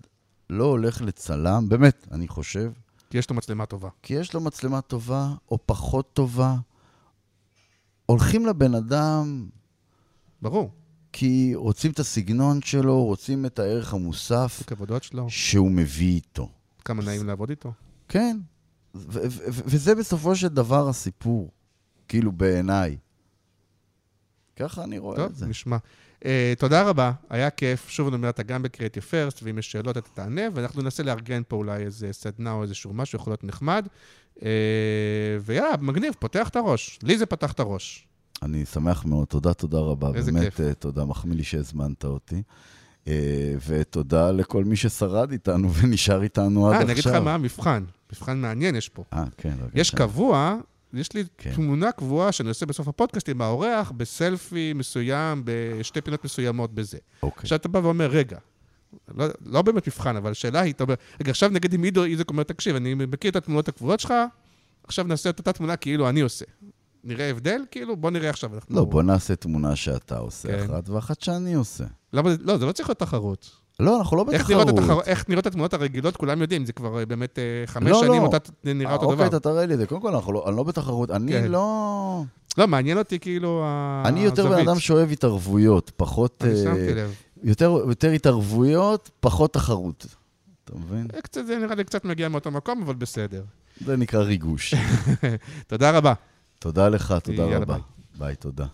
לא הולך לצלם, באמת, אני חושב, כי יש לו מצלמה טובה. כי יש לו מצלמה טובה או פחות טובה. הולכים לבן אדם ברור. כי רוצים את הסגנון שלו, רוצים את הערך המוסף זה כבודות שלו. שהוא מביא איתו. כמה נעים לעבוד איתו. כן, ו- ו- ו- וזה בסופו של דבר הסיפור, כאילו בעיניי. ככה אני רואה טוב, את זה. נשמע. Uh, תודה רבה, היה כיף. שוב אני אומר, אתה גם בקריאטיב פרסט, ואם יש שאלות אתה תענה, ואנחנו ננסה לארגן פה אולי איזה סדנה או איזשהו משהו, יכול להיות נחמד. Uh, ויאללה, מגניב, פותח את הראש. לי זה פתח את הראש. אני שמח מאוד, תודה, תודה רבה. איזה באמת, כיף. אה, תודה, מחמיא לי שהזמנת אותי. אה, ותודה לכל מי ששרד איתנו ונשאר איתנו עד אה, עכשיו. אני אגיד לך מה המבחן. מבחן מעניין יש פה. אה, כן, בבקשה. יש קבוע, יש לי כן. תמונה קבועה שאני עושה בסוף הפודקאסט עם האורח, בסלפי מסוים, בשתי פינות מסוימות בזה. אוקיי. עכשיו אתה בא ואומר, רגע, לא, לא באמת מבחן, אבל השאלה היא, אתה אומר, רגע, עכשיו נגיד אם עידו איזק אומר, תקשיב, אני מכיר את התמונות הקבועות שלך, עכשיו נעשה את אותה תמונה כאילו אני עושה. נראה הבדל? כאילו, בוא נראה עכשיו. אנחנו... לא, בוא נעשה תמונה שאתה עושה כן. אחת ואחת שאני עושה. למה, לא, זה לא צריך להיות תחרות. לא, אנחנו לא איך נראות, בתחרות. התחר... איך נראות התמונות הרגילות, כולם יודעים, זה כבר אה, באמת אה, חמש לא, שנים, לא. אותה נראה אותו אה, דבר. אוקיי, אתה תראה לי את זה. קודם כל, אנחנו לא- אני לא בתחרות. אני כן. לא... לא, מעניין אותי כאילו ה- אני יותר בן הזווית. אדם שאוהב התערבויות, פחות... אני אה, שמתי לב. יותר יותר התערבויות, פחות תחרות. אתה מבין? אה, קצת, זה נראה לי קצת מגיע מאותו מקום, אבל בסדר. זה נקרא ריגוש. תודה רבה. תודה לך, תודה רבה. ביי. ביי, תודה.